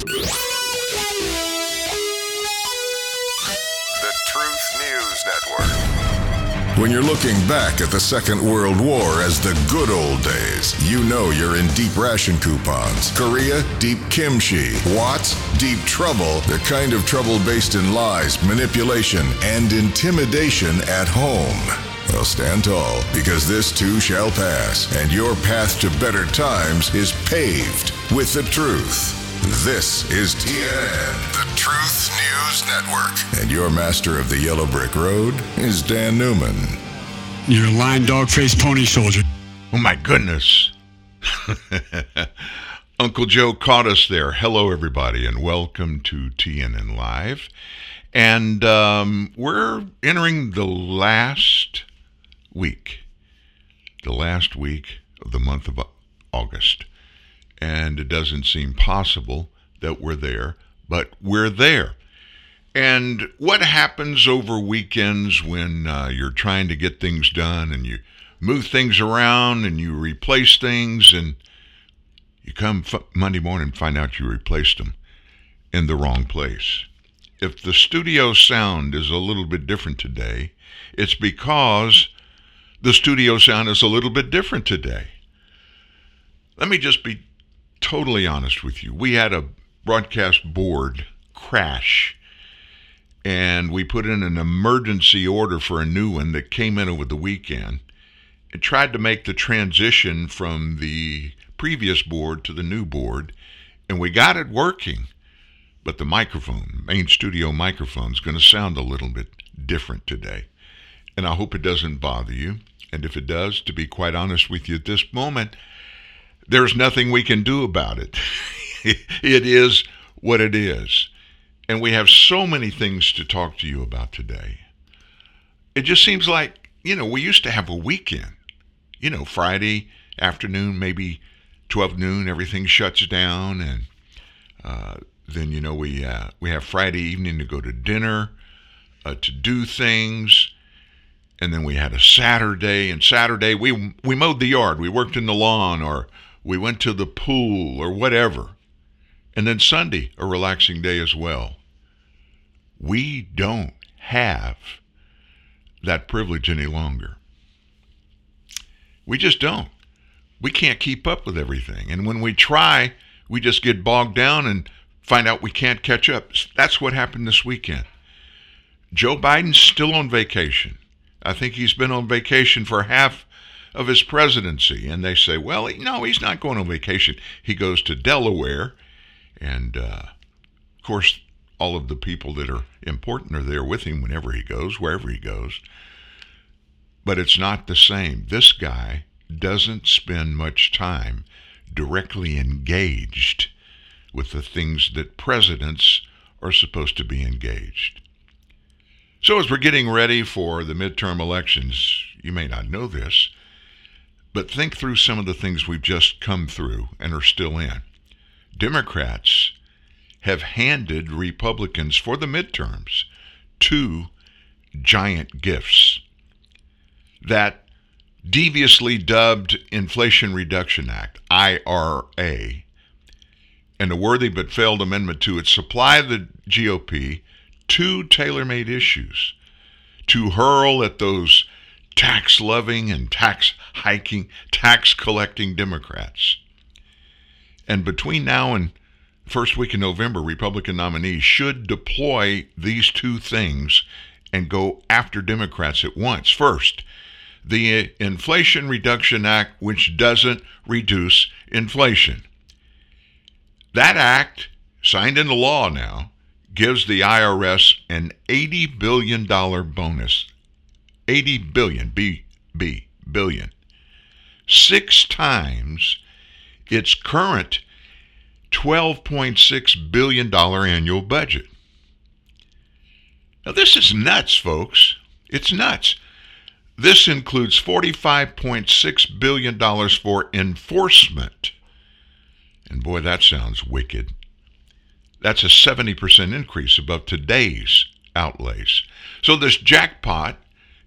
The Truth News Network. When you're looking back at the Second World War as the good old days, you know you're in deep ration coupons. Korea, deep kimchi. Watts, deep trouble. The kind of trouble based in lies, manipulation, and intimidation at home. Well, stand tall, because this too shall pass, and your path to better times is paved with the truth. This is TNN, the Truth News Network. And your master of the Yellow Brick Road is Dan Newman. You're a lying dog faced pony soldier. Oh my goodness. Uncle Joe caught us there. Hello, everybody, and welcome to TNN Live. And um, we're entering the last week, the last week of the month of August. And it doesn't seem possible that we're there, but we're there. And what happens over weekends when uh, you're trying to get things done and you move things around and you replace things and you come f- Monday morning and find out you replaced them in the wrong place? If the studio sound is a little bit different today, it's because the studio sound is a little bit different today. Let me just be totally honest with you. We had a broadcast board crash and we put in an emergency order for a new one that came in over the weekend. It tried to make the transition from the previous board to the new board, and we got it working. But the microphone, main studio microphone, is going to sound a little bit different today. And I hope it doesn't bother you. And if it does, to be quite honest with you at this moment, there's nothing we can do about it. it is what it is. And we have so many things to talk to you about today. It just seems like, you know, we used to have a weekend. You know, Friday afternoon, maybe 12 noon, everything shuts down. And uh, then, you know, we, uh, we have Friday evening to go to dinner, uh, to do things and then we had a Saturday and Saturday we we mowed the yard, we worked in the lawn or we went to the pool or whatever. And then Sunday, a relaxing day as well. We don't have that privilege any longer. We just don't. We can't keep up with everything. And when we try, we just get bogged down and find out we can't catch up. That's what happened this weekend. Joe Biden's still on vacation. I think he's been on vacation for half of his presidency. And they say, well, no, he's not going on vacation. He goes to Delaware. And uh, of course, all of the people that are important are there with him whenever he goes, wherever he goes. But it's not the same. This guy doesn't spend much time directly engaged with the things that presidents are supposed to be engaged. So, as we're getting ready for the midterm elections, you may not know this, but think through some of the things we've just come through and are still in. Democrats have handed Republicans for the midterms two giant gifts. That deviously dubbed Inflation Reduction Act, IRA, and a worthy but failed amendment to it supply the GOP two tailor made issues to hurl at those tax loving and tax hiking, tax collecting Democrats. And between now and first week in November, Republican nominees should deploy these two things and go after Democrats at once. First, the Inflation Reduction Act, which doesn't reduce inflation. That act, signed into law now, gives the IRS an $80 billion bonus. 80 billion, B, B, billion, six times its current $12.6 billion annual budget. Now, this is nuts, folks. It's nuts. This includes $45.6 billion for enforcement. And boy, that sounds wicked. That's a 70% increase above today's outlays. So this jackpot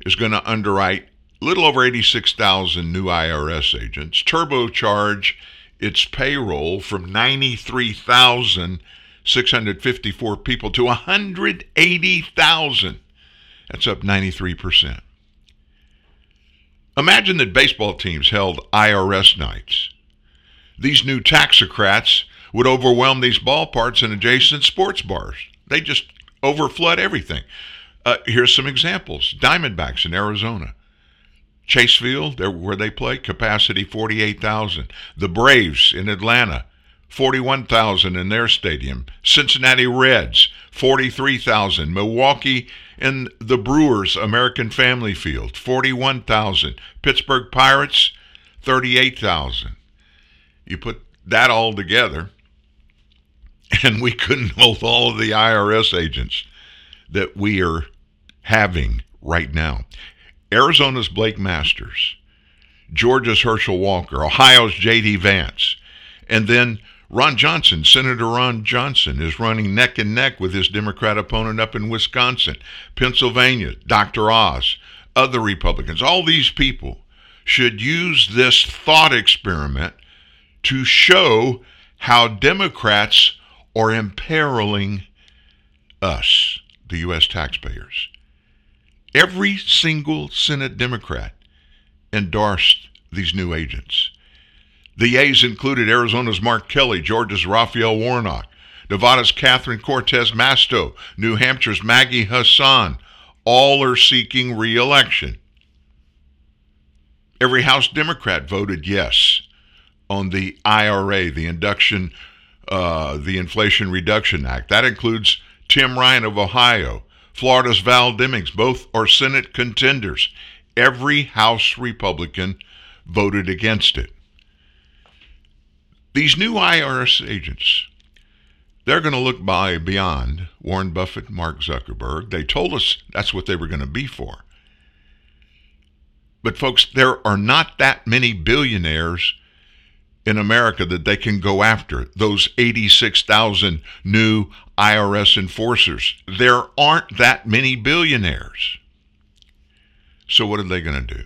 is going to underwrite a little over 86,000 new IRS agents, turbocharge its payroll from 93,654 people to 180,000. That's up 93%. Imagine that baseball teams held IRS nights. These new taxocrats would overwhelm these ballparks and adjacent sports bars. They just overflood everything. Uh, here's some examples Diamondbacks in Arizona. Chase Field, where they play, capacity 48,000. The Braves in Atlanta, 41,000 in their stadium. Cincinnati Reds, 43,000. Milwaukee and the Brewers American Family Field, 41,000. Pittsburgh Pirates, 38,000. You put that all together, and we couldn't hold all of the IRS agents that we are having right now. Arizona's Blake Masters, Georgia's Herschel Walker, Ohio's J.D. Vance, and then Ron Johnson, Senator Ron Johnson, is running neck and neck with his Democrat opponent up in Wisconsin, Pennsylvania, Dr. Oz, other Republicans. All these people should use this thought experiment to show how Democrats are imperiling us, the U.S. taxpayers. Every single Senate Democrat endorsed these new agents. The yeas included Arizona's Mark Kelly, Georgia's Raphael Warnock, Nevada's Catherine Cortez Masto, New Hampshire's Maggie Hassan. All are seeking re-election. Every House Democrat voted yes on the IRA, the Induction, uh, the Inflation Reduction Act. That includes Tim Ryan of Ohio, Florida's Val Demings. Both are Senate contenders. Every House Republican voted against it. These new IRS agents, they're going to look by beyond Warren Buffett, Mark Zuckerberg. They told us that's what they were going to be for. But, folks, there are not that many billionaires in America that they can go after, those 86,000 new IRS enforcers. There aren't that many billionaires. So, what are they going to do?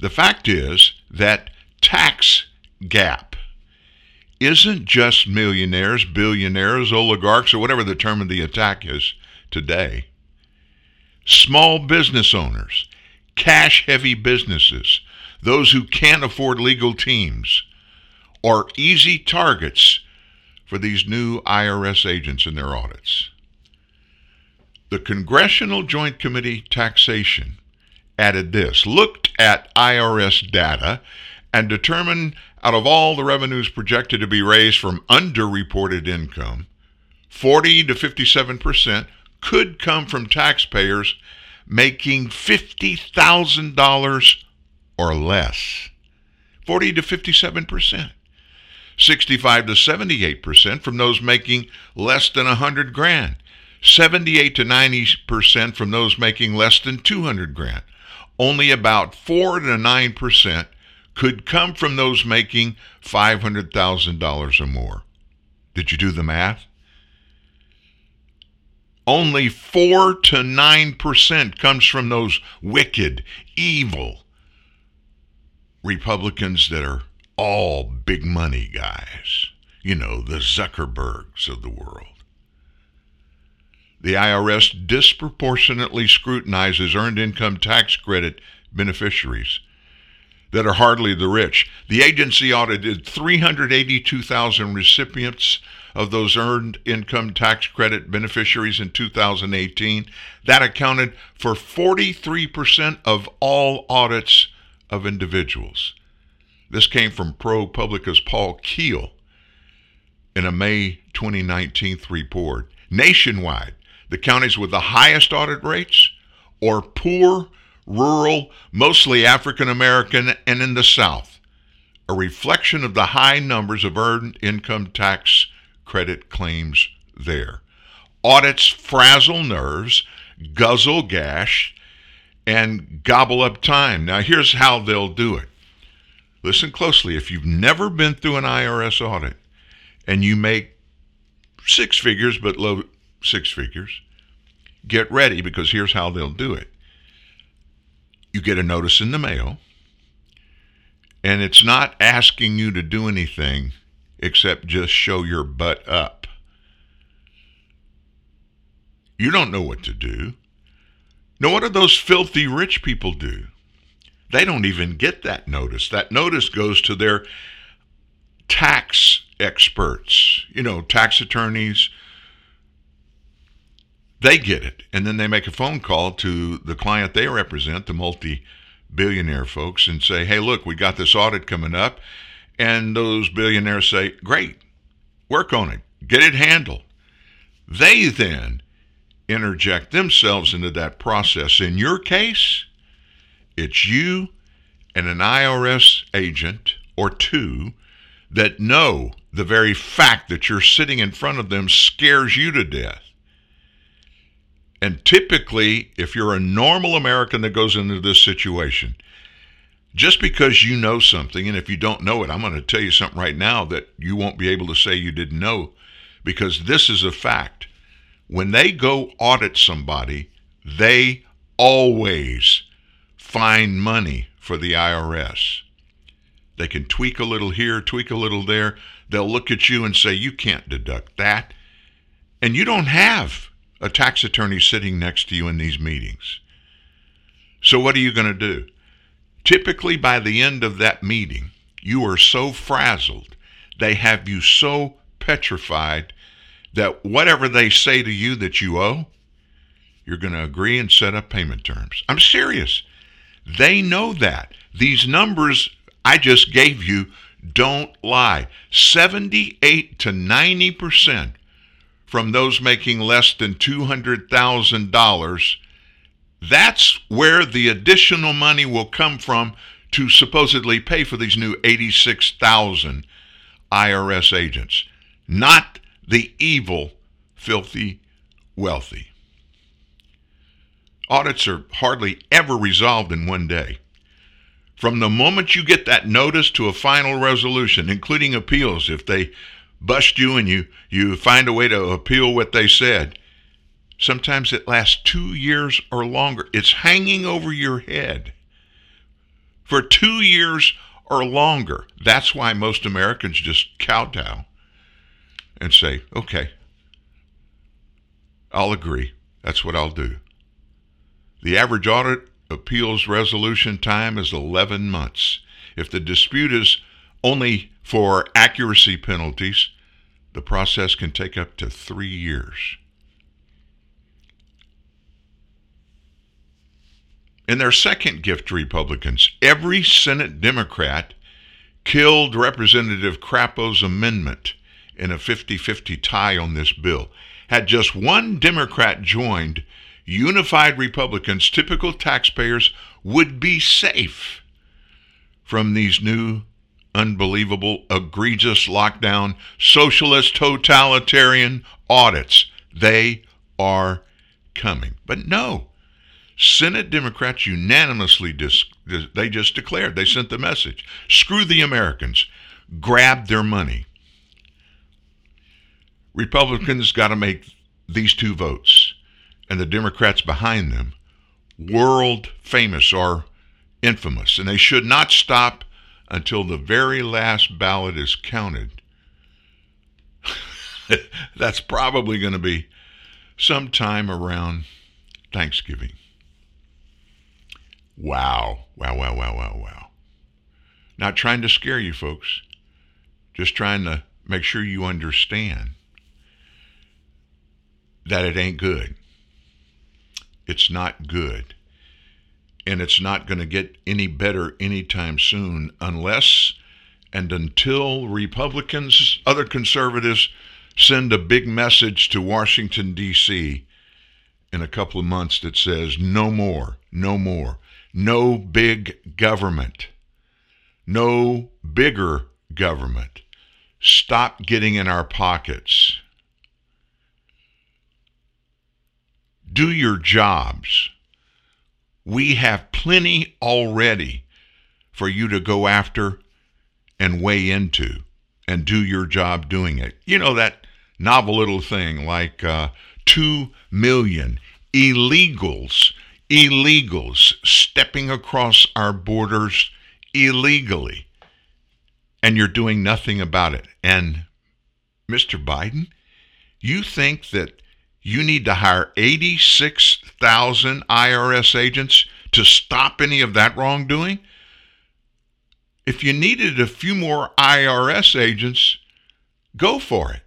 The fact is that tax gap isn't just millionaires, billionaires, oligarchs, or whatever the term of the attack is today. Small business owners, cash heavy businesses, those who can't afford legal teams, are easy targets for these new IRS agents in their audits. The Congressional Joint Committee Taxation added this looked at IRS data and determined out of all the revenues projected to be raised from underreported income, 40 to 57 percent could come from taxpayers making $50,000 or less. 40 to 57 percent. 65 to 78 percent from those making less than 100 grand. 78 to 90 percent from those making less than 200 grand. Only about 4 to 9 percent could come from those making $500,000 or more. Did you do the math? Only 4 to 9% comes from those wicked, evil Republicans that are all big money guys. You know, the Zuckerbergs of the world. The IRS disproportionately scrutinizes earned income tax credit beneficiaries that are hardly the rich. The agency audited 382,000 recipients of those earned income tax credit beneficiaries in 2018. That accounted for 43% of all audits of individuals. This came from ProPublica's Paul Kiel in a May 2019 report. Nationwide, the counties with the highest audit rates are poor rural, mostly African American, and in the South, a reflection of the high numbers of earned income tax credit claims there. Audits frazzle nerves, guzzle gash, and gobble up time. Now, here's how they'll do it listen closely, if you've never been through an IRS audit and you make six figures, but low six figures, get ready because here's how they'll do it. You get a notice in the mail, and it's not asking you to do anything except just show your butt up. You don't know what to do. Now, what do those filthy rich people do? They don't even get that notice. That notice goes to their tax experts, you know, tax attorneys. They get it. And then they make a phone call to the client they represent, the multi billionaire folks, and say, hey, look, we got this audit coming up. And those billionaires say, great, work on it, get it handled. They then interject themselves into that process. In your case, it's you and an IRS agent or two that know the very fact that you're sitting in front of them scares you to death. And typically, if you're a normal American that goes into this situation, just because you know something, and if you don't know it, I'm going to tell you something right now that you won't be able to say you didn't know because this is a fact. When they go audit somebody, they always find money for the IRS. They can tweak a little here, tweak a little there. They'll look at you and say, You can't deduct that. And you don't have a tax attorney sitting next to you in these meetings. So, what are you going to do? Typically, by the end of that meeting, you are so frazzled, they have you so petrified that whatever they say to you that you owe, you're going to agree and set up payment terms. I'm serious. They know that. These numbers I just gave you don't lie. 78 to 90% from those making less than $200,000 that's where the additional money will come from to supposedly pay for these new 86,000 IRS agents, not the evil, filthy, wealthy. Audits are hardly ever resolved in one day. From the moment you get that notice to a final resolution, including appeals, if they bust you and you, you find a way to appeal what they said, Sometimes it lasts two years or longer. It's hanging over your head for two years or longer. That's why most Americans just kowtow and say, okay, I'll agree. That's what I'll do. The average audit appeals resolution time is 11 months. If the dispute is only for accuracy penalties, the process can take up to three years. In their second gift to Republicans, every Senate Democrat killed Representative Crapo's amendment in a 50 50 tie on this bill. Had just one Democrat joined, unified Republicans, typical taxpayers, would be safe from these new, unbelievable, egregious lockdown, socialist, totalitarian audits. They are coming. But no, Senate Democrats unanimously dis- they just declared they sent the message screw the Americans grab their money Republicans got to make these two votes and the Democrats behind them world famous or infamous and they should not stop until the very last ballot is counted that's probably going to be sometime around Thanksgiving Wow. Wow, wow, wow, wow, wow. Not trying to scare you folks, just trying to make sure you understand that it ain't good. It's not good. And it's not going to get any better anytime soon unless and until Republicans, other conservatives, send a big message to Washington, D.C. in a couple of months that says, no more, no more. No big government. No bigger government. Stop getting in our pockets. Do your jobs. We have plenty already for you to go after and weigh into and do your job doing it. You know, that novel little thing like uh, 2 million illegals illegals stepping across our borders illegally, and you're doing nothing about it. And Mr. Biden, you think that you need to hire 86,000 IRS agents to stop any of that wrongdoing? If you needed a few more IRS agents, go for it.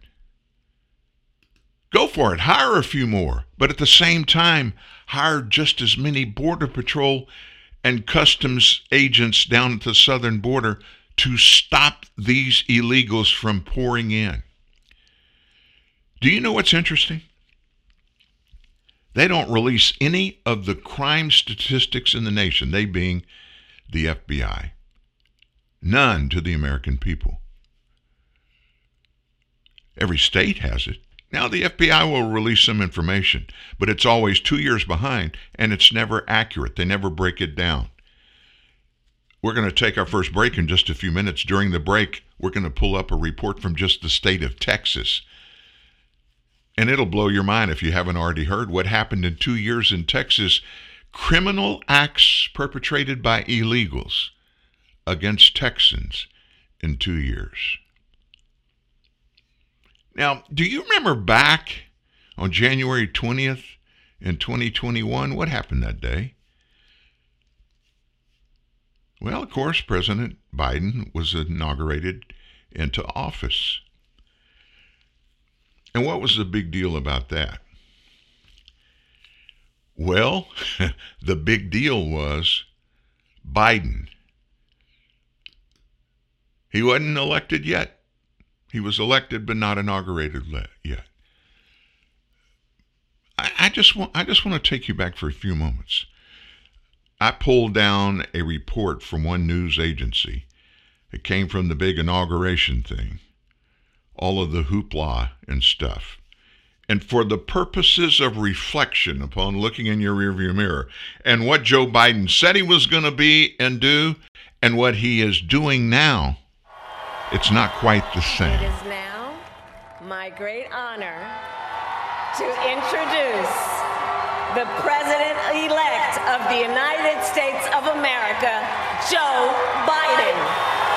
Go for it. Hire a few more. But at the same time, hire just as many Border Patrol and Customs agents down at the southern border to stop these illegals from pouring in. Do you know what's interesting? They don't release any of the crime statistics in the nation, they being the FBI. None to the American people. Every state has it. Now, the FBI will release some information, but it's always two years behind and it's never accurate. They never break it down. We're going to take our first break in just a few minutes. During the break, we're going to pull up a report from just the state of Texas. And it'll blow your mind if you haven't already heard what happened in two years in Texas criminal acts perpetrated by illegals against Texans in two years. Now, do you remember back on January 20th in 2021? What happened that day? Well, of course, President Biden was inaugurated into office. And what was the big deal about that? Well, the big deal was Biden. He wasn't elected yet. He was elected but not inaugurated yet. I, I just want I just want to take you back for a few moments. I pulled down a report from one news agency. It came from the big inauguration thing all of the hoopla and stuff. And for the purposes of reflection upon looking in your rearview mirror and what Joe Biden said he was going to be and do and what he is doing now, it's not quite the same. It is now my great honor to introduce the President elect of the United States of America, Joe Biden.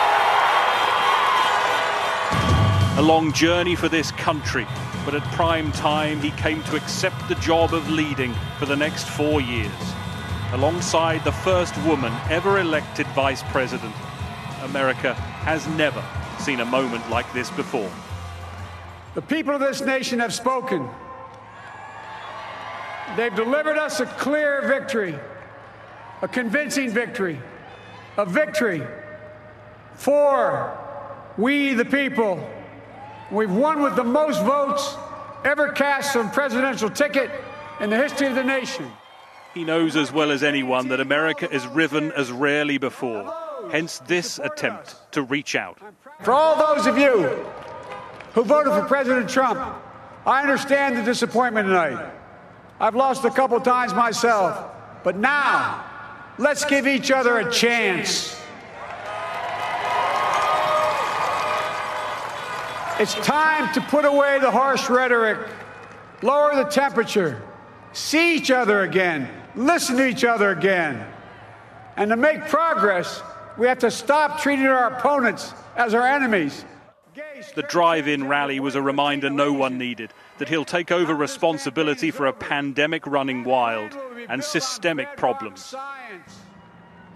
A long journey for this country, but at prime time he came to accept the job of leading for the next four years. Alongside the first woman ever elected vice president, America has never seen a moment like this before. The people of this nation have spoken. They've delivered us a clear victory, a convincing victory, a victory for we the people We've won with the most votes ever cast on presidential ticket in the history of the nation. He knows as well as anyone that America is riven as rarely before. Hence this attempt to reach out. For all those of you who voted for President Trump, I understand the disappointment tonight. I've lost a couple times myself, but now let's give each other a chance. It's time to put away the harsh rhetoric, lower the temperature, see each other again, listen to each other again. And to make progress, we have to stop treating our opponents as our enemies. The drive in rally was a reminder no one needed that he'll take over responsibility for a pandemic running wild and systemic problems.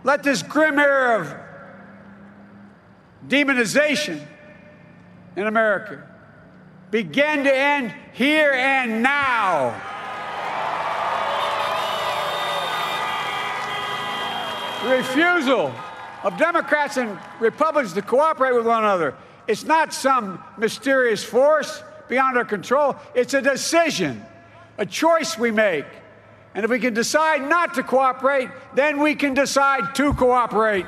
Let this grim era of demonization in America begin to end here and now. The refusal of Democrats and Republicans to cooperate with one another. It's not some mysterious force beyond our control. It's a decision, a choice we make. And if we can decide not to cooperate, then we can decide to cooperate.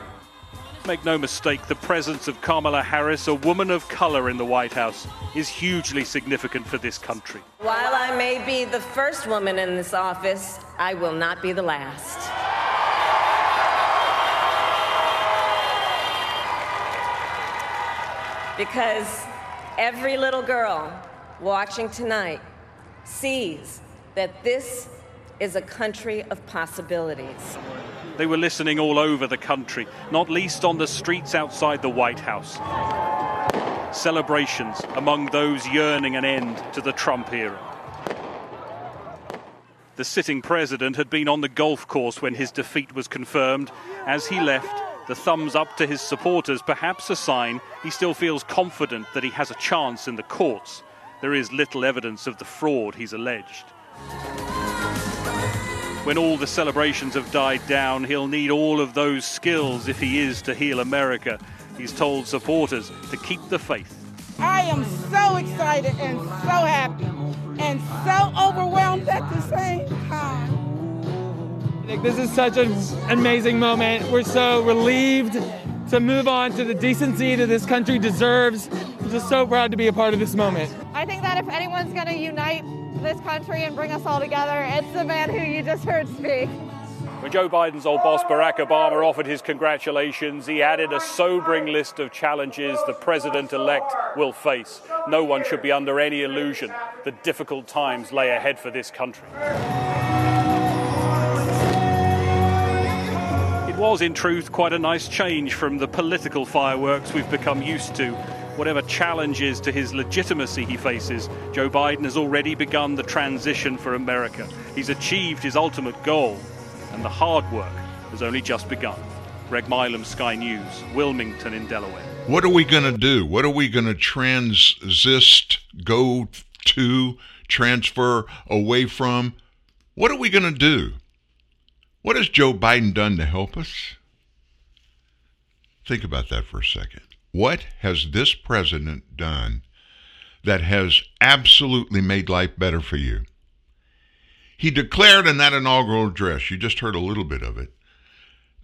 Make no mistake, the presence of Kamala Harris, a woman of color in the White House, is hugely significant for this country. While I may be the first woman in this office, I will not be the last. Because every little girl watching tonight sees that this is a country of possibilities. They were listening all over the country, not least on the streets outside the White House. Celebrations among those yearning an end to the Trump era. The sitting president had been on the golf course when his defeat was confirmed. As he left, the thumbs up to his supporters, perhaps a sign he still feels confident that he has a chance in the courts. There is little evidence of the fraud he's alleged. When all the celebrations have died down, he'll need all of those skills if he is to heal America. He's told supporters to keep the faith. I am so excited and so happy and so overwhelmed at the same time. This is such an amazing moment. We're so relieved to move on to the decency that this country deserves. I'm just so proud to be a part of this moment. I think that if anyone's going to unite this country and bring us all together, it's the man who you just heard speak. When Joe Biden's old boss Barack Obama offered his congratulations, he added a sobering list of challenges the president elect will face. No one should be under any illusion that difficult times lay ahead for this country. It was, in truth, quite a nice change from the political fireworks we've become used to. Whatever challenges to his legitimacy he faces, Joe Biden has already begun the transition for America. He's achieved his ultimate goal and the hard work has only just begun. Greg Milam, Sky News, Wilmington in Delaware. What are we going to do? What are we going to transist, go to, transfer away from? What are we going to do? What has Joe Biden done to help us? Think about that for a second. What has this president done that has absolutely made life better for you? He declared in that inaugural address, you just heard a little bit of it,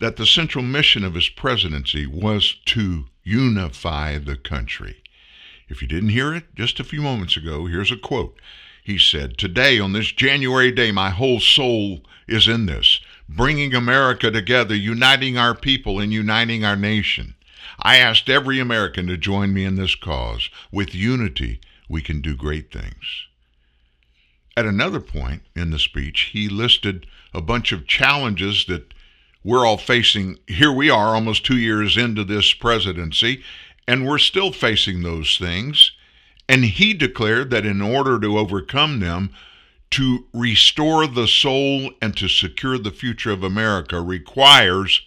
that the central mission of his presidency was to unify the country. If you didn't hear it just a few moments ago, here's a quote. He said, Today, on this January day, my whole soul is in this, bringing America together, uniting our people, and uniting our nation. I asked every American to join me in this cause. With unity, we can do great things. At another point in the speech, he listed a bunch of challenges that we're all facing. Here we are, almost two years into this presidency, and we're still facing those things. And he declared that in order to overcome them, to restore the soul and to secure the future of America requires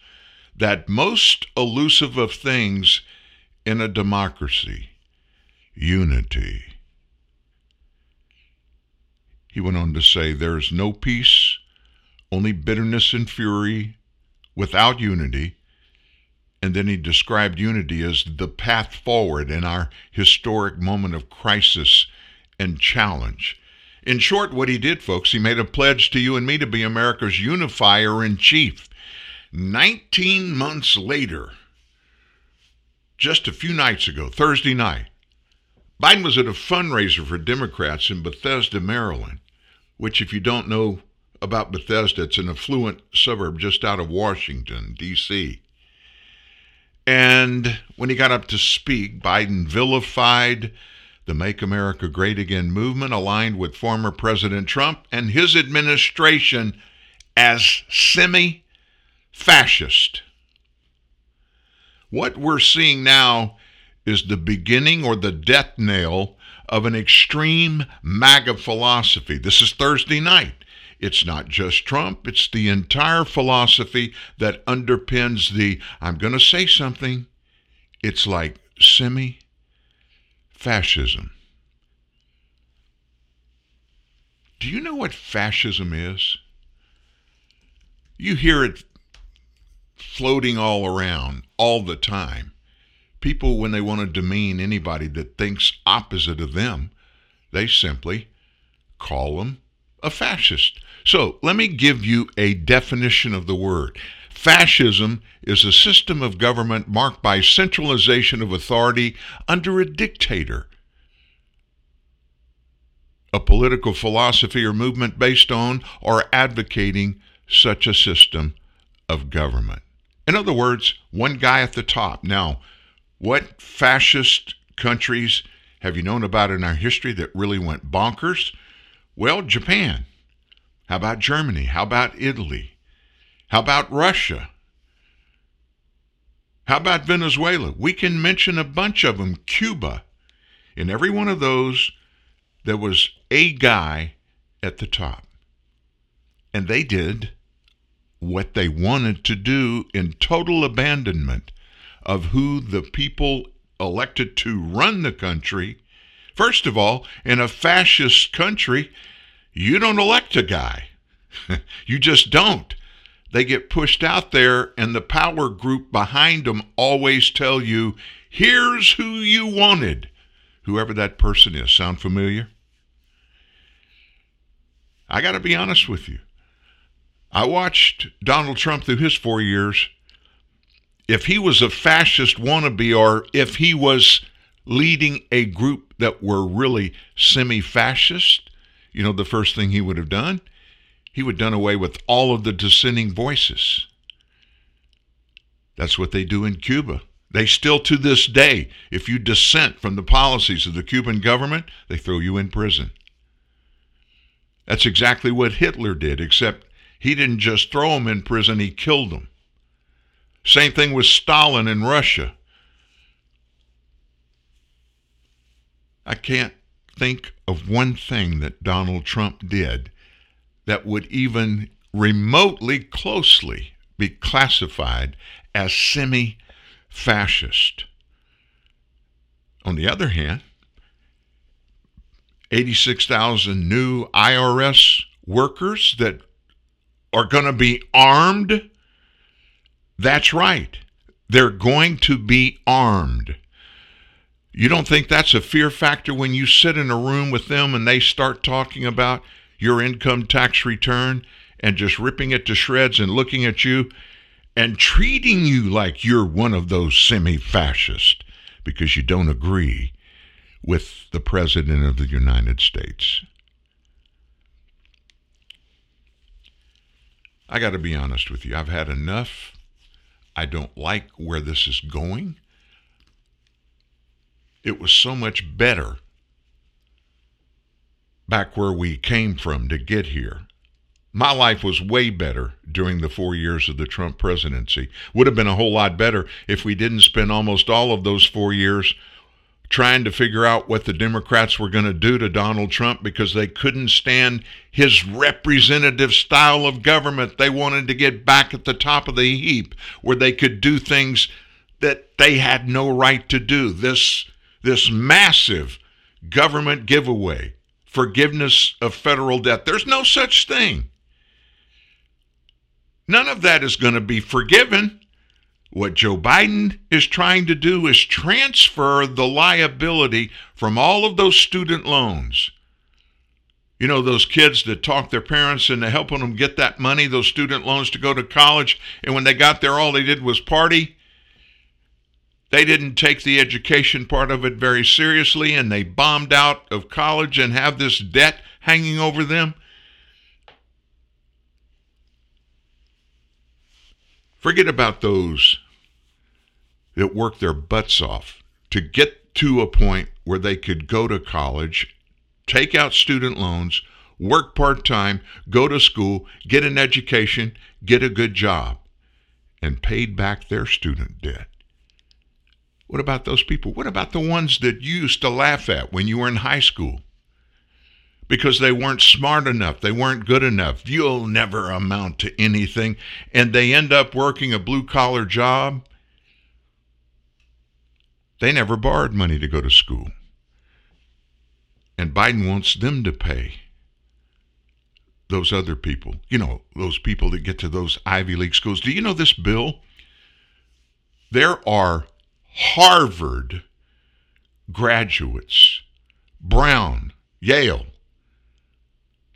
that most elusive of things in a democracy unity. He went on to say, There is no peace, only bitterness and fury without unity. And then he described unity as the path forward in our historic moment of crisis and challenge. In short, what he did, folks, he made a pledge to you and me to be America's unifier in chief. 19 months later, just a few nights ago, Thursday night, Biden was at a fundraiser for Democrats in Bethesda, Maryland, which, if you don't know about Bethesda, it's an affluent suburb just out of Washington, D.C. And when he got up to speak, Biden vilified the Make America Great Again movement, aligned with former President Trump and his administration as semi fascist. What we're seeing now is the beginning or the death knell of an extreme MAGA philosophy. This is Thursday night. It's not just Trump, it's the entire philosophy that underpins the I'm going to say something. It's like semi fascism. Do you know what fascism is? You hear it floating all around all the time people, when they want to demean anybody that thinks opposite of them, they simply call them a fascist. So let me give you a definition of the word. Fascism is a system of government marked by centralization of authority under a dictator. A political philosophy or movement based on or advocating such a system of government. In other words, one guy at the top. Now, what fascist countries have you known about in our history that really went bonkers? Well, Japan. How about Germany? How about Italy? How about Russia? How about Venezuela? We can mention a bunch of them. Cuba. In every one of those, there was a guy at the top. And they did what they wanted to do in total abandonment of who the people elected to run the country. First of all, in a fascist country, you don't elect a guy. you just don't. They get pushed out there, and the power group behind them always tell you, here's who you wanted. Whoever that person is. Sound familiar? I got to be honest with you. I watched Donald Trump through his four years. If he was a fascist wannabe or if he was leading a group that were really semi fascist, you know, the first thing he would have done, he would have done away with all of the dissenting voices. That's what they do in Cuba. They still, to this day, if you dissent from the policies of the Cuban government, they throw you in prison. That's exactly what Hitler did, except he didn't just throw them in prison, he killed them. Same thing with Stalin in Russia. I can't think of one thing that Donald Trump did that would even remotely closely be classified as semi fascist. On the other hand, 86,000 new IRS workers that are going to be armed. That's right. They're going to be armed. You don't think that's a fear factor when you sit in a room with them and they start talking about your income tax return and just ripping it to shreds and looking at you and treating you like you're one of those semi fascists because you don't agree with the President of the United States. I got to be honest with you. I've had enough. I don't like where this is going. It was so much better back where we came from to get here. My life was way better during the four years of the Trump presidency. Would have been a whole lot better if we didn't spend almost all of those four years trying to figure out what the Democrats were going to do to Donald Trump because they couldn't stand his representative style of government. They wanted to get back at the top of the heap where they could do things that they had no right to do. This this massive government giveaway, forgiveness of federal debt. There's no such thing. None of that is going to be forgiven. What Joe Biden is trying to do is transfer the liability from all of those student loans. You know, those kids that talk their parents into helping them get that money, those student loans to go to college, and when they got there, all they did was party. They didn't take the education part of it very seriously, and they bombed out of college and have this debt hanging over them. Forget about those that worked their butts off to get to a point where they could go to college, take out student loans, work part time, go to school, get an education, get a good job, and paid back their student debt. What about those people? What about the ones that you used to laugh at when you were in high school? Because they weren't smart enough, they weren't good enough. You'll never amount to anything. And they end up working a blue collar job. They never borrowed money to go to school. And Biden wants them to pay those other people, you know, those people that get to those Ivy League schools. Do you know this bill? There are Harvard graduates, Brown, Yale,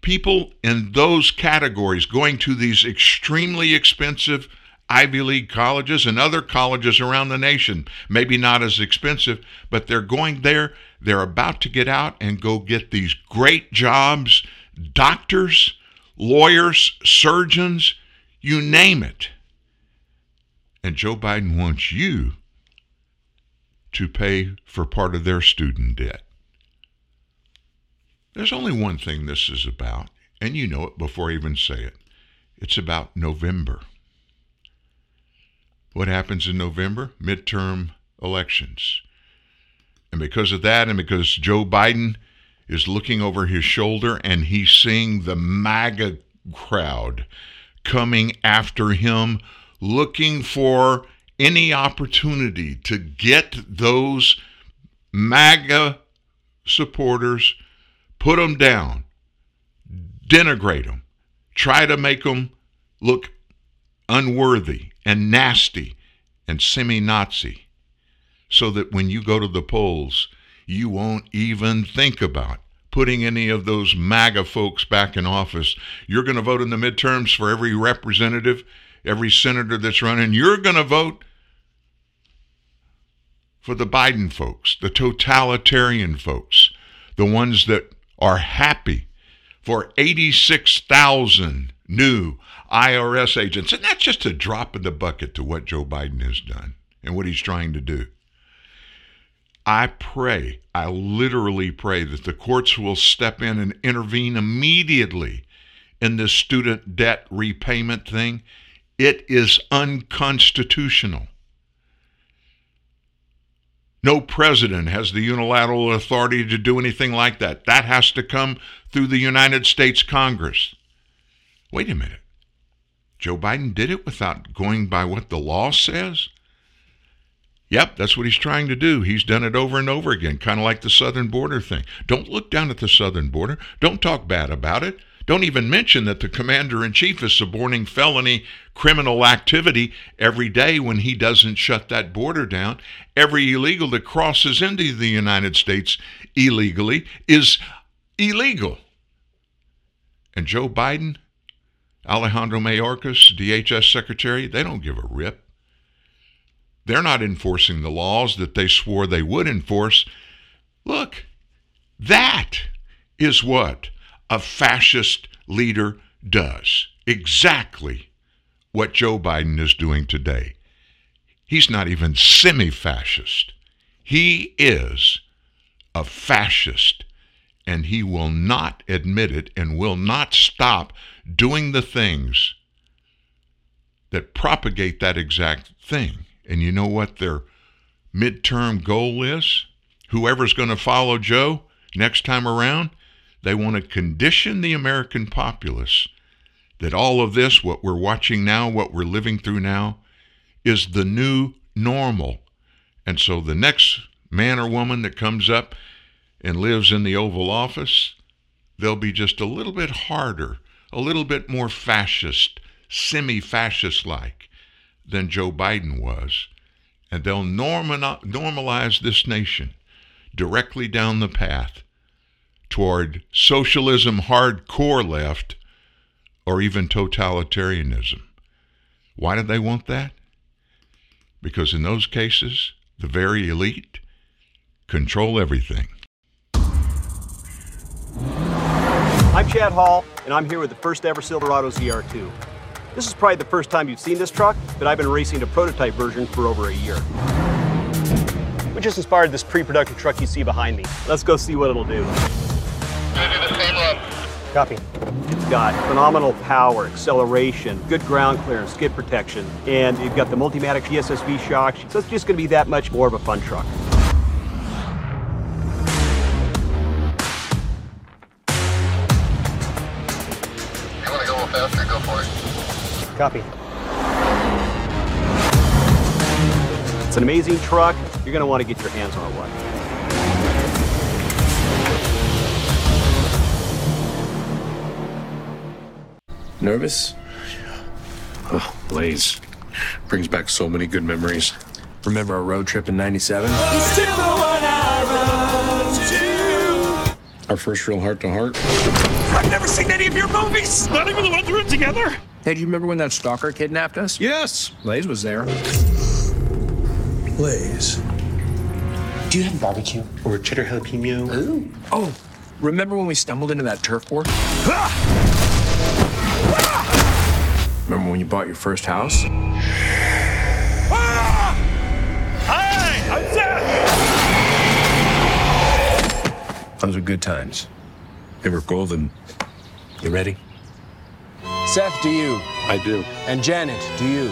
people in those categories going to these extremely expensive Ivy League colleges and other colleges around the nation. Maybe not as expensive, but they're going there. They're about to get out and go get these great jobs doctors, lawyers, surgeons, you name it. And Joe Biden wants you to pay for part of their student debt. There's only one thing this is about, and you know it before I even say it. It's about November. What happens in November? Midterm elections. And because of that, and because Joe Biden is looking over his shoulder and he's seeing the MAGA crowd coming after him, looking for any opportunity to get those MAGA supporters, put them down, denigrate them, try to make them look unworthy and nasty and semi Nazi, so that when you go to the polls, you won't even think about putting any of those MAGA folks back in office. You're going to vote in the midterms for every representative, every senator that's running. You're going to vote for the Biden folks, the totalitarian folks, the ones that are happy for 86,000 new IRS agents. And that's just a drop in the bucket to what Joe Biden has done and what he's trying to do. I pray, I literally pray that the courts will step in and intervene immediately in this student debt repayment thing. It is unconstitutional. No president has the unilateral authority to do anything like that. That has to come through the United States Congress. Wait a minute. Joe Biden did it without going by what the law says? Yep, that's what he's trying to do. He's done it over and over again, kind of like the southern border thing. Don't look down at the southern border. Don't talk bad about it. Don't even mention that the commander in chief is suborning felony criminal activity every day when he doesn't shut that border down. Every illegal that crosses into the United States illegally is illegal. And Joe Biden, Alejandro Mayorkas, DHS secretary, they don't give a rip. They're not enforcing the laws that they swore they would enforce. Look, that is what a fascist leader does. Exactly what Joe Biden is doing today. He's not even semi fascist. He is a fascist, and he will not admit it and will not stop doing the things that propagate that exact thing. And you know what their midterm goal is? Whoever's going to follow Joe next time around, they want to condition the American populace that all of this, what we're watching now, what we're living through now, is the new normal. And so the next man or woman that comes up and lives in the Oval Office, they'll be just a little bit harder, a little bit more fascist, semi fascist like than Joe Biden was. And they'll normalize this nation directly down the path toward socialism, hardcore left, or even totalitarianism. Why do they want that? Because in those cases, the very elite control everything. I'm Chad Hall, and I'm here with the first ever Silverado ZR2. This is probably the first time you've seen this truck, but I've been racing a prototype version for over a year. We just inspired this pre-production truck you see behind me. Let's go see what it'll do. Gonna do the same run. Copy. It's got phenomenal power, acceleration, good ground clearance, skid protection, and you've got the Multimatic DSSV shocks, so it's just gonna be that much more of a fun truck. You wanna go a little faster? Go for it. Copy. It's an amazing truck. You're going to want to get your hands on one. Nervous? Oh, Blaze. Brings back so many good memories. Remember our road trip in 97? Our first real heart to heart? I've never seen any of your movies! Not even the ones we're in together! Hey, do you remember when that stalker kidnapped us? Yes! Blaze was there. Blaze. Do you have barbecue? Or cheddar jalapeno? Ooh. Oh, remember when we stumbled into that turf war? Remember when you bought your first house? Ah! Hi! I'm Those were good times. They were golden. You ready? Seth, do you? I do. And Janet, do you?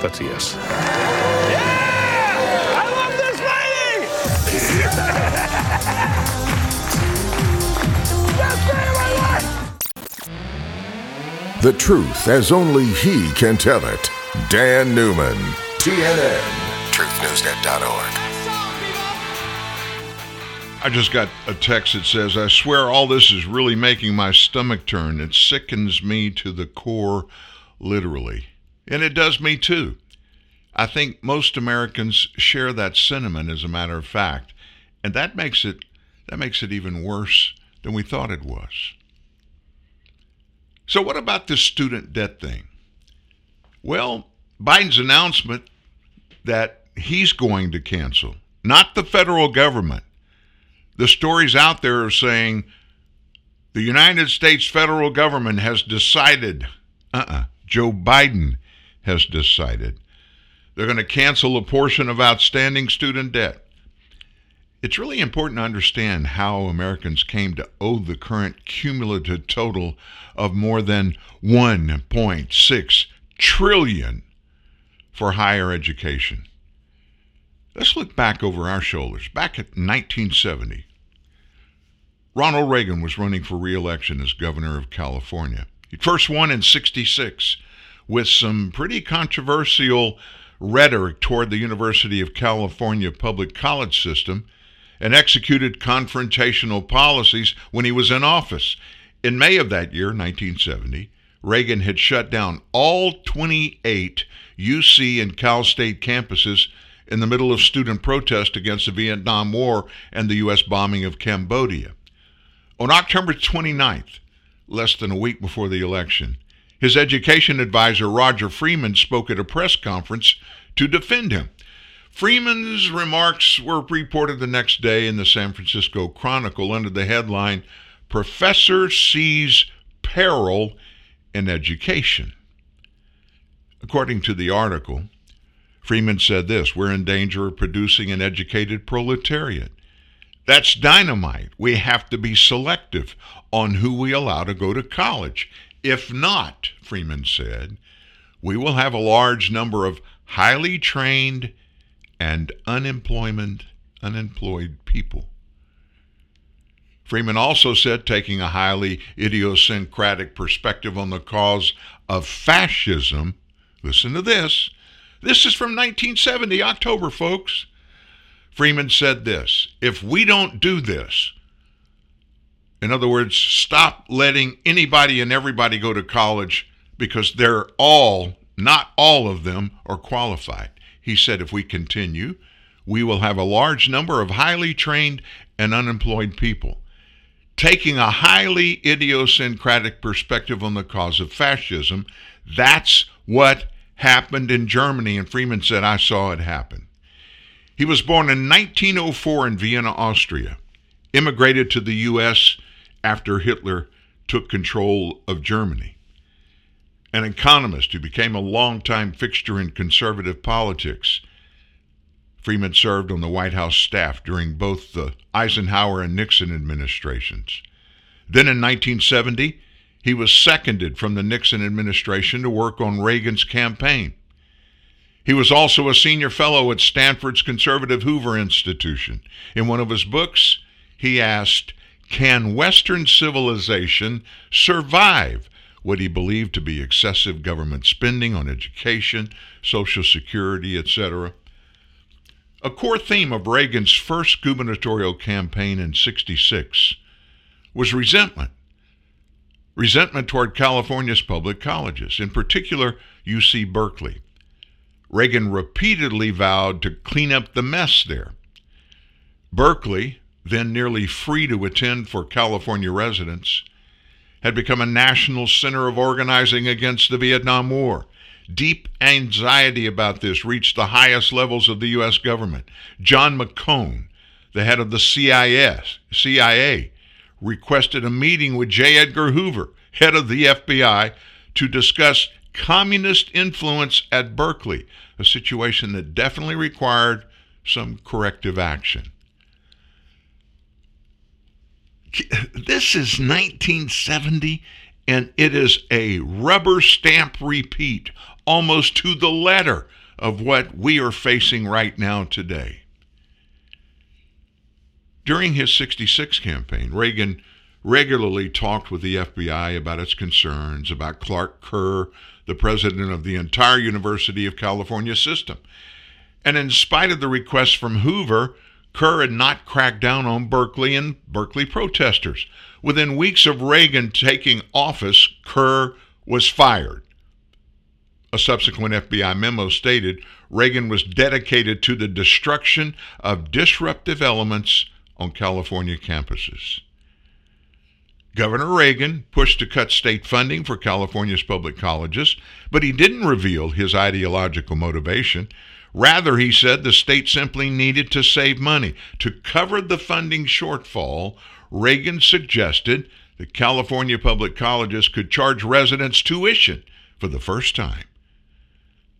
That's a yes. I love this lady! The truth as only he can tell it. Dan Newman, TNN, truthnewsnet.org. I just got a text that says, I swear all this is really making my stomach turn. It sickens me to the core, literally. And it does me too. I think most Americans share that sentiment as a matter of fact. And that makes it that makes it even worse than we thought it was. So what about this student debt thing? Well, Biden's announcement that he's going to cancel, not the federal government. The stories out there are saying the United States federal government has decided, uh-uh, Joe Biden has decided they're going to cancel a portion of outstanding student debt. It's really important to understand how Americans came to owe the current cumulative total of more than 1.6 trillion for higher education. Let's look back over our shoulders. Back at 1970, Ronald Reagan was running for re-election as governor of California. He first won in 66 with some pretty controversial rhetoric toward the University of California public college system and executed confrontational policies when he was in office. In May of that year, 1970, Reagan had shut down all 28 UC and Cal State campuses in the middle of student protest against the Vietnam War and the U.S. bombing of Cambodia. On October 29th, less than a week before the election, his education advisor, Roger Freeman, spoke at a press conference to defend him. Freeman's remarks were reported the next day in the San Francisco Chronicle under the headline Professor Sees Peril in Education. According to the article, Freeman said this We're in danger of producing an educated proletariat. That's dynamite. We have to be selective on who we allow to go to college. If not, Freeman said, we will have a large number of highly trained and unemployment unemployed people. Freeman also said, taking a highly idiosyncratic perspective on the cause of fascism, listen to this. This is from 1970, October, folks. Freeman said this If we don't do this, in other words, stop letting anybody and everybody go to college because they're all, not all of them, are qualified. He said, if we continue, we will have a large number of highly trained and unemployed people. Taking a highly idiosyncratic perspective on the cause of fascism, that's what happened in Germany. And Freeman said, I saw it happen. He was born in 1904 in Vienna, Austria, immigrated to the U.S. after Hitler took control of Germany. An economist who became a longtime fixture in conservative politics. Freeman served on the White House staff during both the Eisenhower and Nixon administrations. Then in 1970, he was seconded from the Nixon administration to work on Reagan's campaign. He was also a senior fellow at Stanford's Conservative Hoover Institution. In one of his books, he asked, Can Western civilization survive what he believed to be excessive government spending on education, Social Security, etc.? A core theme of Reagan's first gubernatorial campaign in 66 was resentment. Resentment toward California's public colleges, in particular UC Berkeley. Reagan repeatedly vowed to clean up the mess there. Berkeley, then nearly free to attend for California residents, had become a national center of organizing against the Vietnam War Deep anxiety about this reached the highest levels of the U.S. government. John McCone, the head of the CIS, CIA, requested a meeting with J. Edgar Hoover, head of the FBI, to discuss communist influence at Berkeley, a situation that definitely required some corrective action. This is 1970, and it is a rubber stamp repeat almost to the letter of what we are facing right now today. During his 66 campaign, Reagan regularly talked with the FBI about its concerns about Clark Kerr, the president of the entire University of California system. And in spite of the request from Hoover, Kerr had not cracked down on Berkeley and Berkeley protesters. Within weeks of Reagan taking office, Kerr was fired. A subsequent FBI memo stated Reagan was dedicated to the destruction of disruptive elements on California campuses. Governor Reagan pushed to cut state funding for California's public colleges, but he didn't reveal his ideological motivation. Rather, he said the state simply needed to save money. To cover the funding shortfall, Reagan suggested that California public colleges could charge residents tuition for the first time.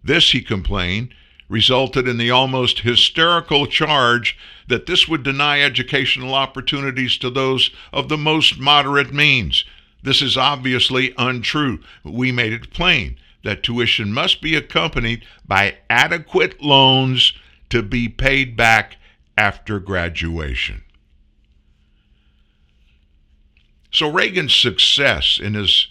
This, he complained, resulted in the almost hysterical charge that this would deny educational opportunities to those of the most moderate means. This is obviously untrue. We made it plain that tuition must be accompanied by adequate loans to be paid back after graduation. So Reagan's success in his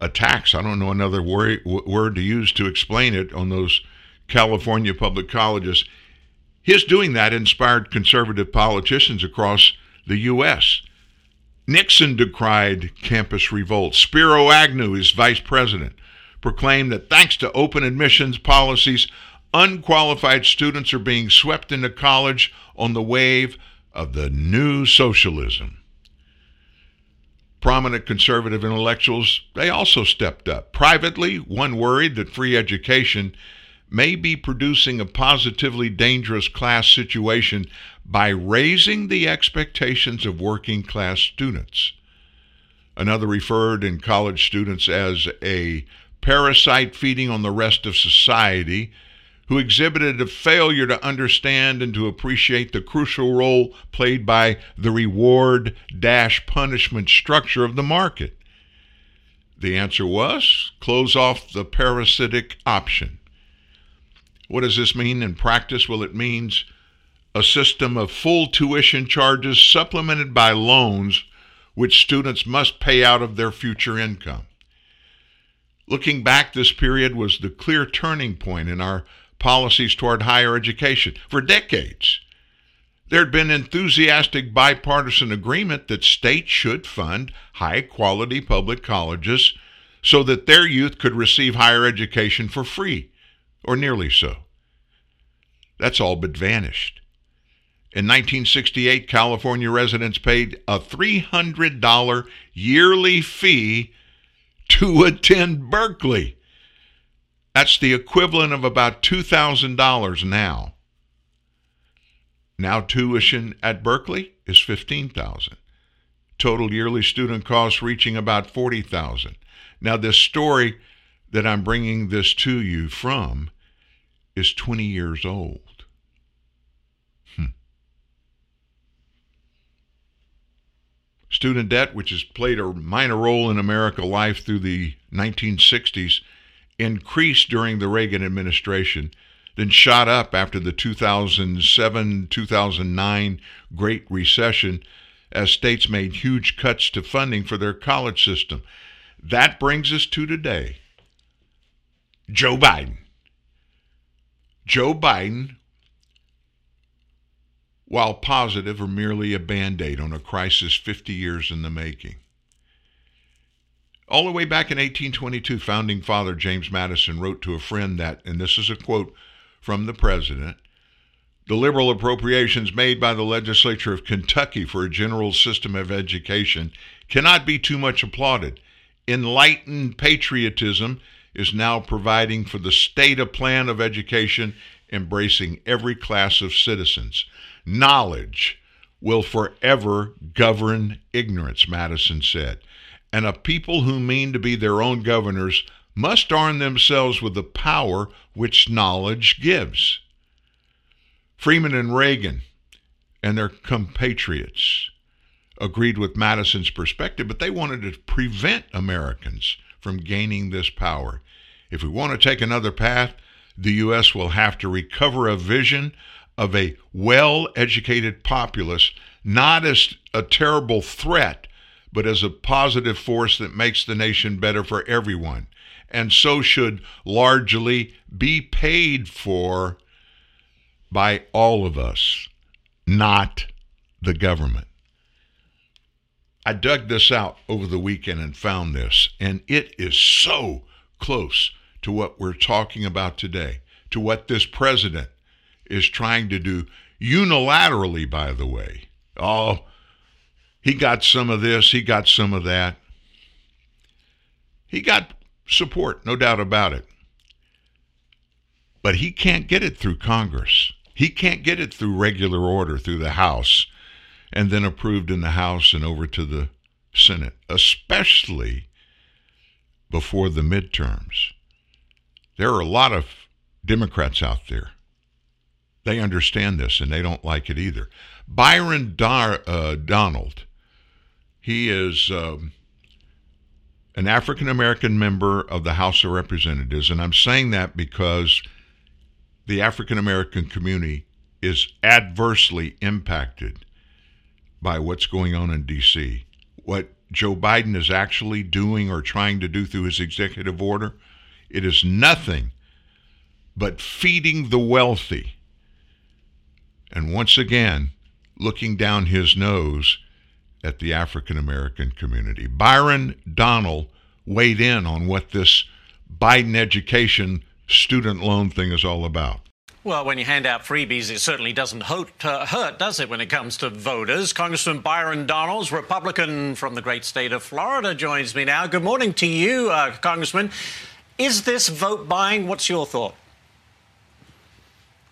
attacks, I don't know another word, word to use to explain it, on those California public colleges, his doing that inspired conservative politicians across the U.S. Nixon decried campus revolt. Spiro Agnew, his vice president, proclaimed that thanks to open admissions policies, unqualified students are being swept into college on the wave of the new socialism. Prominent conservative intellectuals, they also stepped up. Privately, one worried that free education may be producing a positively dangerous class situation by raising the expectations of working class students. Another referred in college students as a parasite feeding on the rest of society, who exhibited a failure to understand and to appreciate the crucial role played by the reward dash punishment structure of the market. The answer was close off the parasitic option. What does this mean in practice? Well, it means a system of full tuition charges supplemented by loans which students must pay out of their future income. Looking back, this period was the clear turning point in our policies toward higher education. For decades, there had been enthusiastic bipartisan agreement that states should fund high quality public colleges so that their youth could receive higher education for free, or nearly so. That's all but vanished. In 1968, California residents paid a $300 yearly fee to attend Berkeley. That's the equivalent of about $2,000 now. Now tuition at Berkeley is 15,000. Total yearly student costs reaching about 40,000. Now this story that I'm bringing this to you from is 20 years old. Student debt, which has played a minor role in American life through the 1960s, increased during the Reagan administration, then shot up after the 2007 2009 Great Recession as states made huge cuts to funding for their college system. That brings us to today. Joe Biden. Joe Biden while positive, are merely a band aid on a crisis 50 years in the making. All the way back in 1822, founding father James Madison wrote to a friend that, and this is a quote from the president, the liberal appropriations made by the legislature of Kentucky for a general system of education cannot be too much applauded. Enlightened patriotism is now providing for the state a plan of education embracing every class of citizens. Knowledge will forever govern ignorance, Madison said. And a people who mean to be their own governors must arm themselves with the power which knowledge gives. Freeman and Reagan and their compatriots agreed with Madison's perspective, but they wanted to prevent Americans from gaining this power. If we want to take another path, the U.S. will have to recover a vision of a well educated populace, not as a terrible threat, but as a positive force that makes the nation better for everyone. And so should largely be paid for by all of us, not the government. I dug this out over the weekend and found this, and it is so close to what we're talking about today, to what this president is trying to do unilaterally, by the way. Oh, he got some of this, he got some of that. He got support, no doubt about it. But he can't get it through Congress. He can't get it through regular order through the House and then approved in the House and over to the Senate, especially before the midterms. There are a lot of Democrats out there. They understand this and they don't like it either. Byron Dar- uh, Donald, he is um, an African American member of the House of Representatives, and I'm saying that because the African American community is adversely impacted by what's going on in D.C. What Joe Biden is actually doing or trying to do through his executive order, it is nothing but feeding the wealthy. And once again, looking down his nose at the African American community. Byron Donald weighed in on what this Biden education student loan thing is all about. Well, when you hand out freebies, it certainly doesn't hurt, uh, hurt, does it, when it comes to voters? Congressman Byron Donalds, Republican from the great state of Florida, joins me now. Good morning to you, uh, Congressman. Is this vote buying? What's your thought?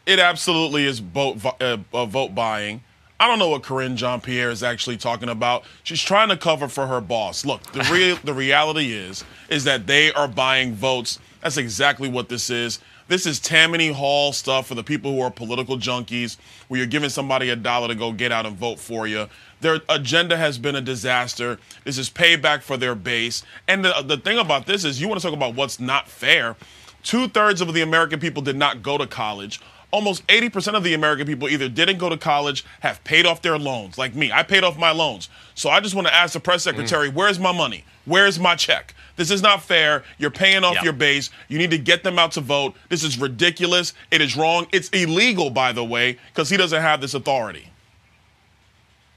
It absolutely is vote, uh, vote buying. I don't know what Karine Jean Pierre is actually talking about. She's trying to cover for her boss. Look, the real the reality is is that they are buying votes. That's exactly what this is. This is Tammany Hall stuff for the people who are political junkies, where you're giving somebody a dollar to go get out and vote for you. Their agenda has been a disaster. This is payback for their base. And the, the thing about this is, you want to talk about what's not fair. Two thirds of the American people did not go to college almost 80% of the American people either didn't go to college, have paid off their loans, like me. I paid off my loans. So I just want to ask the press secretary, mm. where's my money? Where's my check? This is not fair. You're paying off yep. your base. You need to get them out to vote. This is ridiculous. It is wrong. It's illegal, by the way, because he doesn't have this authority.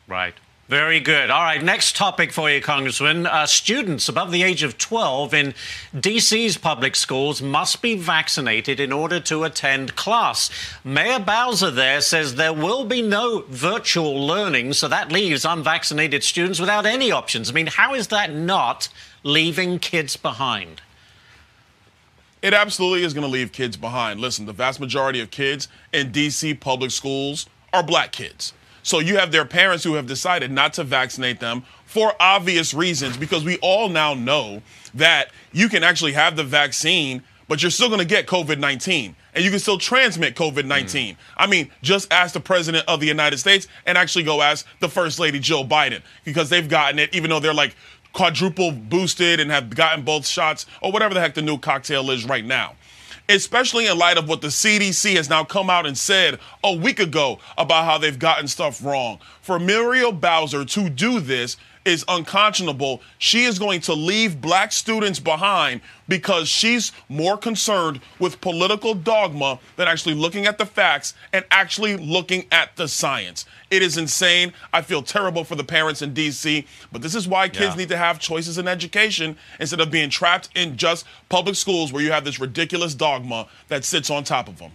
Right. Very good. All right, next topic for you, Congressman. Uh, students above the age of 12 in D.C.'s public schools must be vaccinated in order to attend class. Mayor Bowser there says there will be no virtual learning, so that leaves unvaccinated students without any options. I mean, how is that not leaving kids behind? It absolutely is going to leave kids behind. Listen, the vast majority of kids in D.C. public schools are black kids. So you have their parents who have decided not to vaccinate them for obvious reasons because we all now know that you can actually have the vaccine, but you're still going to get COVID 19 and you can still transmit COVID 19. Mm. I mean, just ask the president of the United States and actually go ask the first lady, Jill Biden, because they've gotten it, even though they're like quadruple boosted and have gotten both shots or whatever the heck the new cocktail is right now especially in light of what the CDC has now come out and said a week ago about how they've gotten stuff wrong. For Muriel Bowser to do this is unconscionable. She is going to leave black students behind because she's more concerned with political dogma than actually looking at the facts and actually looking at the science. It is insane. I feel terrible for the parents in DC, but this is why kids yeah. need to have choices in education instead of being trapped in just public schools where you have this ridiculous dogma that sits on top of them.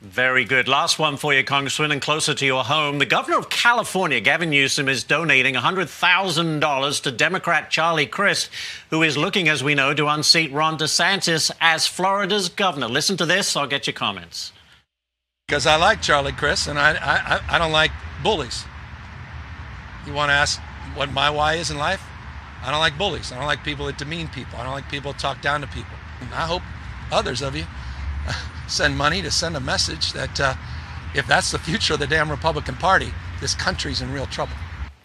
Very good. Last one for you, Congressman, and closer to your home. The governor of California, Gavin Newsom, is donating $100,000 to Democrat Charlie Crist, who is looking, as we know, to unseat Ron DeSantis as Florida's governor. Listen to this. I'll get your comments. Because I like Charlie Crist, and I, I, I don't like bullies. You want to ask what my why is in life? I don't like bullies. I don't like people that demean people. I don't like people that talk down to people. I hope others of you send money to send a message that uh, if that's the future of the damn Republican Party, this country's in real trouble.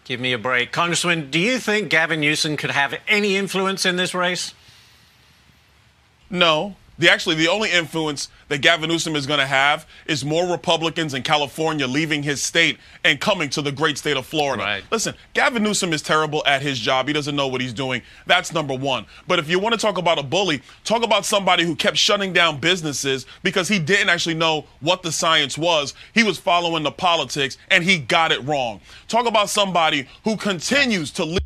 Give me a break. Congressman, do you think Gavin Newsom could have any influence in this race? No, The actually the only influence that Gavin Newsom is going to have is more Republicans in California leaving his state and coming to the great state of Florida. Right. Listen, Gavin Newsom is terrible at his job. He doesn't know what he's doing. That's number one. But if you want to talk about a bully, talk about somebody who kept shutting down businesses because he didn't actually know what the science was. He was following the politics and he got it wrong. Talk about somebody who continues to lead.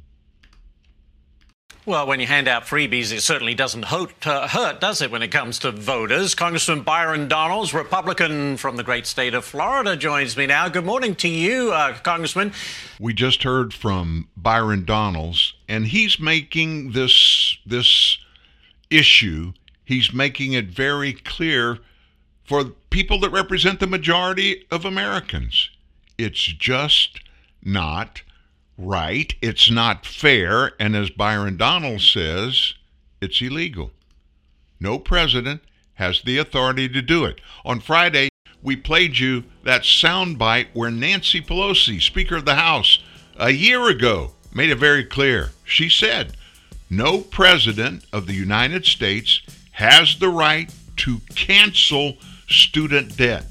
Well, when you hand out freebies, it certainly doesn't hurt, uh, hurt, does it, when it comes to voters? Congressman Byron Donalds, Republican from the great state of Florida, joins me now. Good morning to you, uh, Congressman. We just heard from Byron Donalds, and he's making this this issue. He's making it very clear for people that represent the majority of Americans. It's just not right. It's not fair. And as Byron Donald says, it's illegal. No president has the authority to do it. On Friday, we played you that soundbite where Nancy Pelosi, Speaker of the House, a year ago made it very clear. She said, No president of the United States has the right to cancel student debt.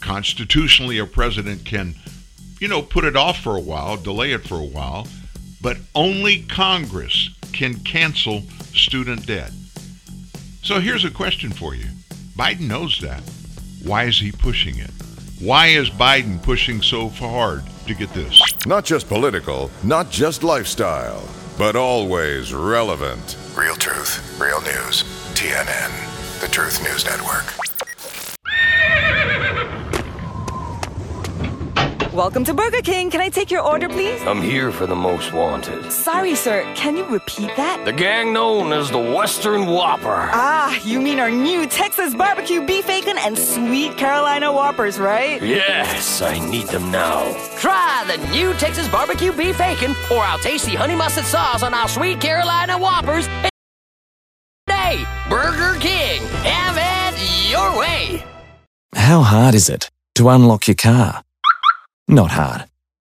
Constitutionally, a president can you know, put it off for a while, delay it for a while, but only Congress can cancel student debt. So here's a question for you Biden knows that. Why is he pushing it? Why is Biden pushing so hard to get this? Not just political, not just lifestyle, but always relevant. Real truth, real news. TNN, the Truth News Network. Welcome to Burger King. Can I take your order, please? I'm here for the most wanted. Sorry, sir. Can you repeat that? The gang known as the Western Whopper. Ah, you mean our new Texas barbecue beef bacon and sweet Carolina Whoppers, right? Yes, I need them now. Try the new Texas barbecue beef bacon or our tasty honey mustard sauce on our sweet Carolina Whoppers. Today, Burger King. Have it your way. How hard is it to unlock your car? Not hard.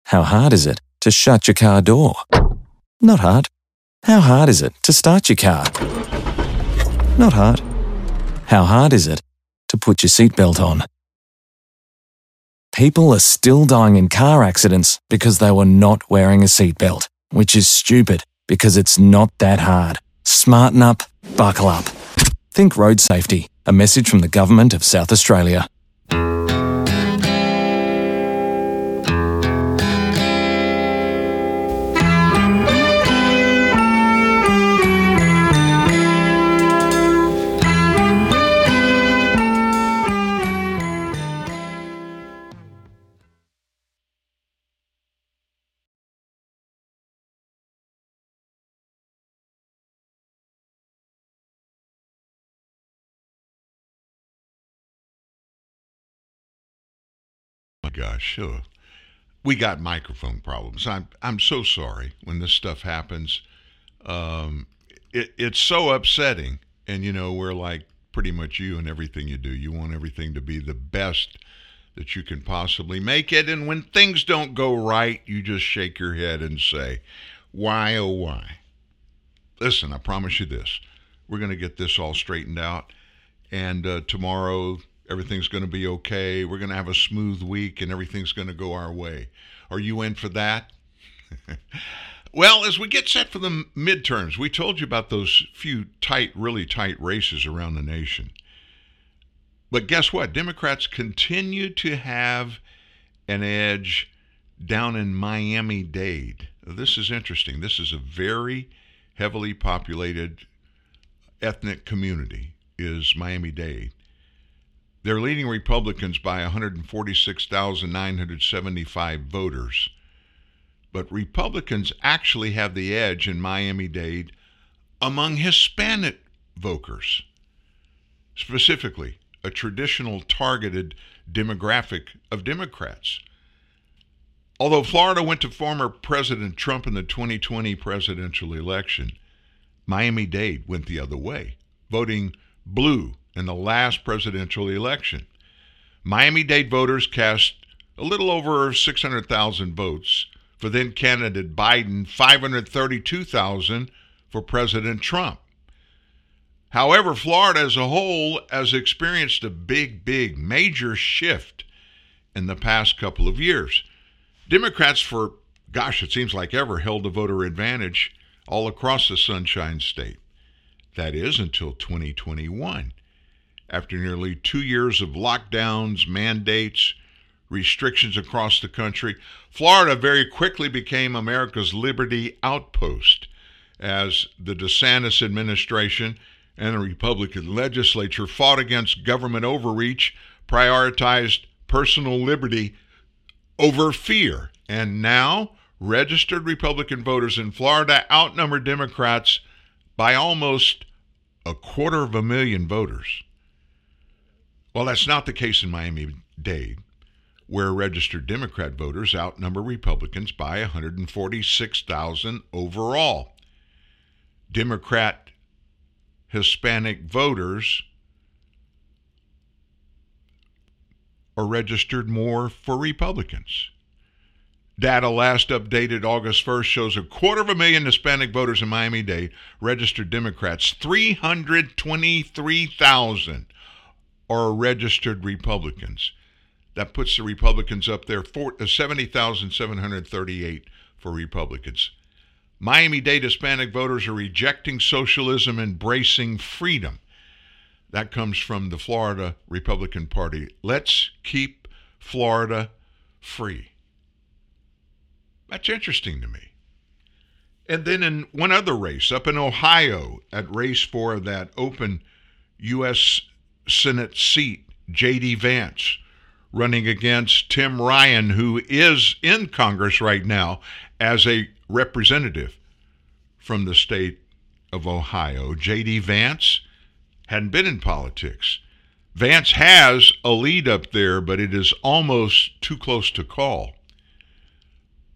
How hard is it to shut your car door? Not hard. How hard is it to start your car? Not hard. How hard is it to put your seatbelt on? People are still dying in car accidents because they were not wearing a seatbelt, which is stupid because it's not that hard. Smarten up, buckle up. Think road safety. A message from the Government of South Australia. Sure. We got microphone problems. I'm I'm so sorry when this stuff happens. Um, it, it's so upsetting, and you know we're like pretty much you and everything you do. You want everything to be the best that you can possibly make it, and when things don't go right, you just shake your head and say, "Why oh why?" Listen, I promise you this: we're going to get this all straightened out, and uh, tomorrow everything's going to be okay. We're going to have a smooth week and everything's going to go our way. Are you in for that? well, as we get set for the midterms, we told you about those few tight, really tight races around the nation. But guess what? Democrats continue to have an edge down in Miami Dade. This is interesting. This is a very heavily populated ethnic community is Miami Dade. They're leading Republicans by 146,975 voters. But Republicans actually have the edge in Miami Dade among Hispanic voters, specifically a traditional targeted demographic of Democrats. Although Florida went to former President Trump in the 2020 presidential election, Miami Dade went the other way, voting blue in the last presidential election. Miami Dade voters cast a little over 600,000 votes for then candidate Biden, 532,000 for President Trump. However, Florida as a whole has experienced a big, big, major shift in the past couple of years. Democrats, for gosh, it seems like ever, held a voter advantage all across the Sunshine State. That is until 2021. After nearly two years of lockdowns, mandates, restrictions across the country, Florida very quickly became America's liberty outpost as the DeSantis administration and the Republican legislature fought against government overreach, prioritized personal liberty over fear. And now, registered Republican voters in Florida outnumber Democrats by almost a quarter of a million voters. Well, that's not the case in Miami Dade, where registered Democrat voters outnumber Republicans by 146,000 overall. Democrat Hispanic voters are registered more for Republicans. Data last updated August 1st shows a quarter of a million Hispanic voters in Miami Dade registered Democrats. 323,000 are registered Republicans. That puts the Republicans up there, uh, 70,738 for Republicans. Miami Dade Hispanic voters are rejecting socialism, embracing freedom. That comes from the Florida Republican Party. Let's keep Florida free. That's interesting to me. And then in one other race up in Ohio, at race four of that open U.S. Senate seat, J.D. Vance running against Tim Ryan, who is in Congress right now as a representative from the state of Ohio. J.D. Vance hadn't been in politics. Vance has a lead up there, but it is almost too close to call.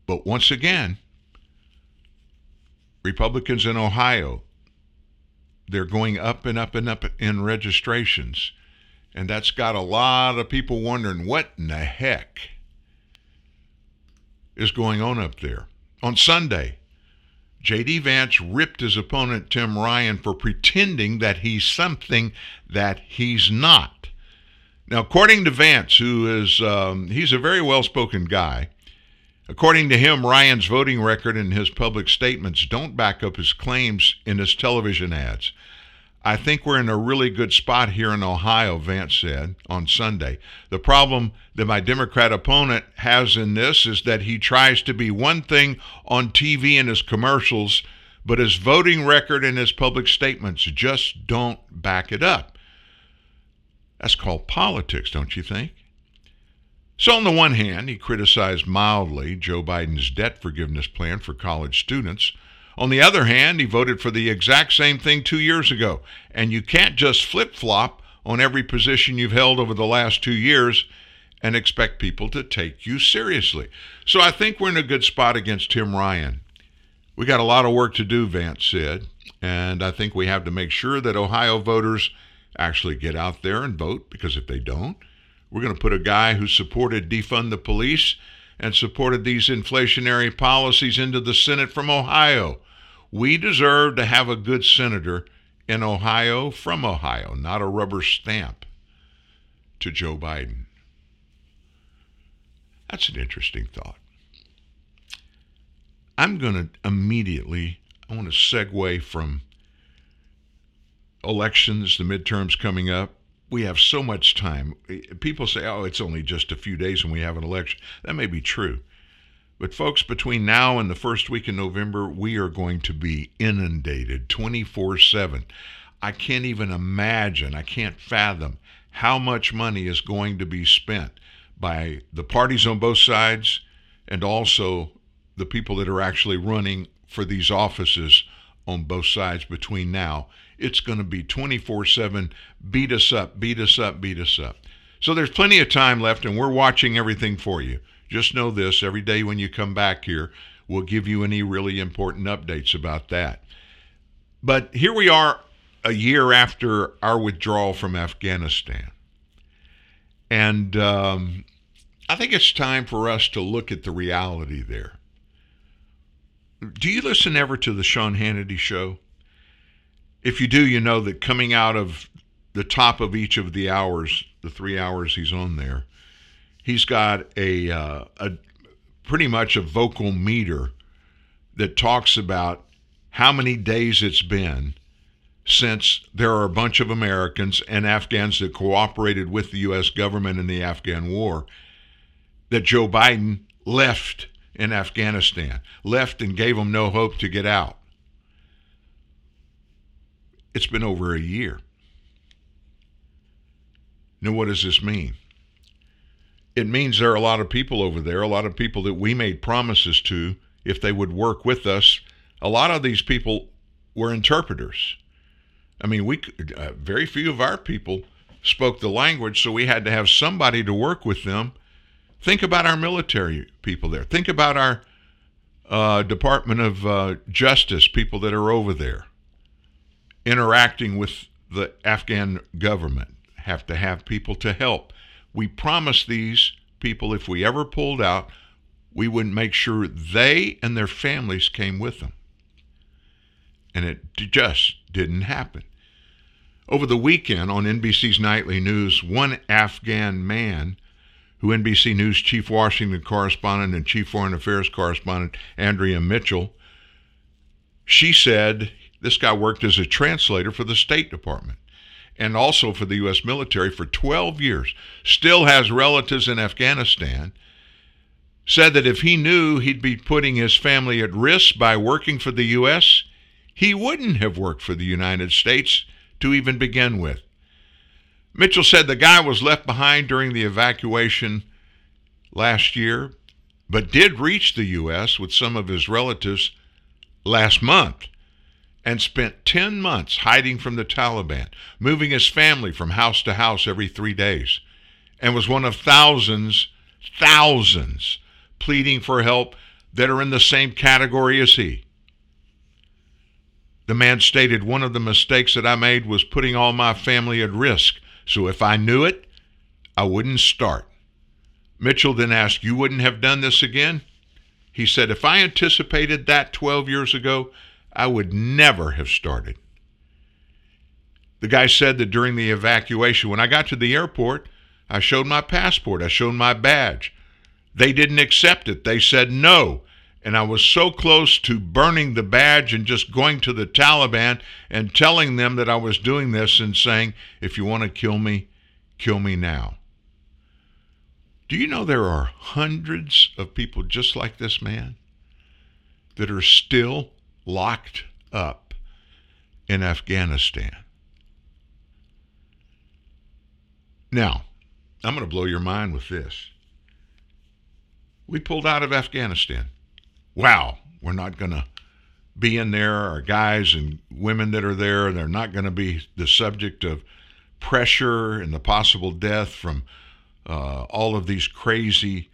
But once again, Republicans in Ohio, they're going up and up and up in registrations. And that's got a lot of people wondering what in the heck is going on up there. On Sunday, J.D. Vance ripped his opponent Tim Ryan for pretending that he's something that he's not. Now, according to Vance, who is um, he's a very well-spoken guy, According to him, Ryan's voting record and his public statements don't back up his claims in his television ads. I think we're in a really good spot here in Ohio, Vance said on Sunday. The problem that my Democrat opponent has in this is that he tries to be one thing on TV and his commercials, but his voting record and his public statements just don't back it up. That's called politics, don't you think? So, on the one hand, he criticized mildly Joe Biden's debt forgiveness plan for college students. On the other hand, he voted for the exact same thing two years ago. And you can't just flip flop on every position you've held over the last two years and expect people to take you seriously. So I think we're in a good spot against Tim Ryan. We got a lot of work to do, Vance said. And I think we have to make sure that Ohio voters actually get out there and vote because if they don't, we're going to put a guy who supported defund the police and supported these inflationary policies into the Senate from Ohio. We deserve to have a good senator in Ohio from Ohio, not a rubber stamp to Joe Biden. That's an interesting thought. I'm going to immediately, I want to segue from elections, the midterms coming up, we have so much time. People say, oh, it's only just a few days and we have an election. That may be true. But, folks, between now and the first week in November, we are going to be inundated 24 7. I can't even imagine, I can't fathom how much money is going to be spent by the parties on both sides and also the people that are actually running for these offices on both sides between now it's going to be 24 7 beat us up, beat us up, beat us up. So there's plenty of time left, and we're watching everything for you. Just know this every day when you come back here, we'll give you any really important updates about that. But here we are a year after our withdrawal from Afghanistan. And um, I think it's time for us to look at the reality there. Do you listen ever to the Sean Hannity show? If you do, you know that coming out of the top of each of the hours, the three hours he's on there, he's got a, uh, a pretty much a vocal meter that talks about how many days it's been since there are a bunch of Americans and Afghans that cooperated with the U.S. government in the Afghan war that Joe Biden left in Afghanistan, left and gave them no hope to get out. It's been over a year. Now, what does this mean? It means there are a lot of people over there, a lot of people that we made promises to if they would work with us. A lot of these people were interpreters. I mean, we uh, very few of our people spoke the language, so we had to have somebody to work with them. Think about our military people there. Think about our uh, Department of uh, Justice people that are over there interacting with the Afghan government. Have to have people to help. We promised these people if we ever pulled out, we would make sure they and their families came with them. And it just didn't happen. Over the weekend on NBC's Nightly News, one Afghan man, who NBC News chief Washington correspondent and chief foreign affairs correspondent Andrea Mitchell, she said this guy worked as a translator for the State Department and also for the U.S. military for 12 years, still has relatives in Afghanistan, said that if he knew he'd be putting his family at risk by working for the U.S., he wouldn't have worked for the United States to even begin with. Mitchell said the guy was left behind during the evacuation last year, but did reach the U.S. with some of his relatives last month and spent 10 months hiding from the Taliban, moving his family from house to house every three days, and was one of thousands, thousands pleading for help that are in the same category as he. The man stated, One of the mistakes that I made was putting all my family at risk. So if I knew it, I wouldn't start. Mitchell then asked, You wouldn't have done this again? He said, If I anticipated that 12 years ago, I would never have started. The guy said that during the evacuation, when I got to the airport, I showed my passport, I showed my badge. They didn't accept it. They said no and I was so close to burning the badge and just going to the Taliban and telling them that I was doing this and saying, if you want to kill me, kill me now. Do you know there are hundreds of people just like this man that are still locked up in Afghanistan? Now, I'm going to blow your mind with this. We pulled out of Afghanistan wow, we're not going to be in there. Our guys and women that are there, they're not going to be the subject of pressure and the possible death from uh, all of these crazy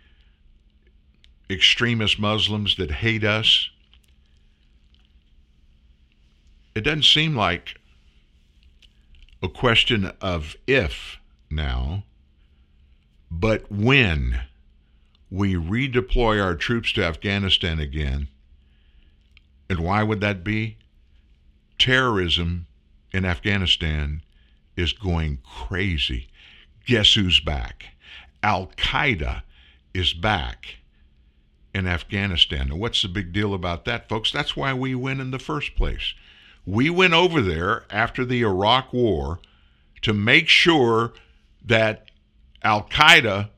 extremist Muslims that hate us. It doesn't seem like a question of if now, but when we redeploy our troops to Afghanistan again. And why would that be? Terrorism in Afghanistan is going crazy. Guess who's back? Al Qaeda is back in Afghanistan. And what's the big deal about that, folks? That's why we win in the first place. We went over there after the Iraq War to make sure that Al Qaeda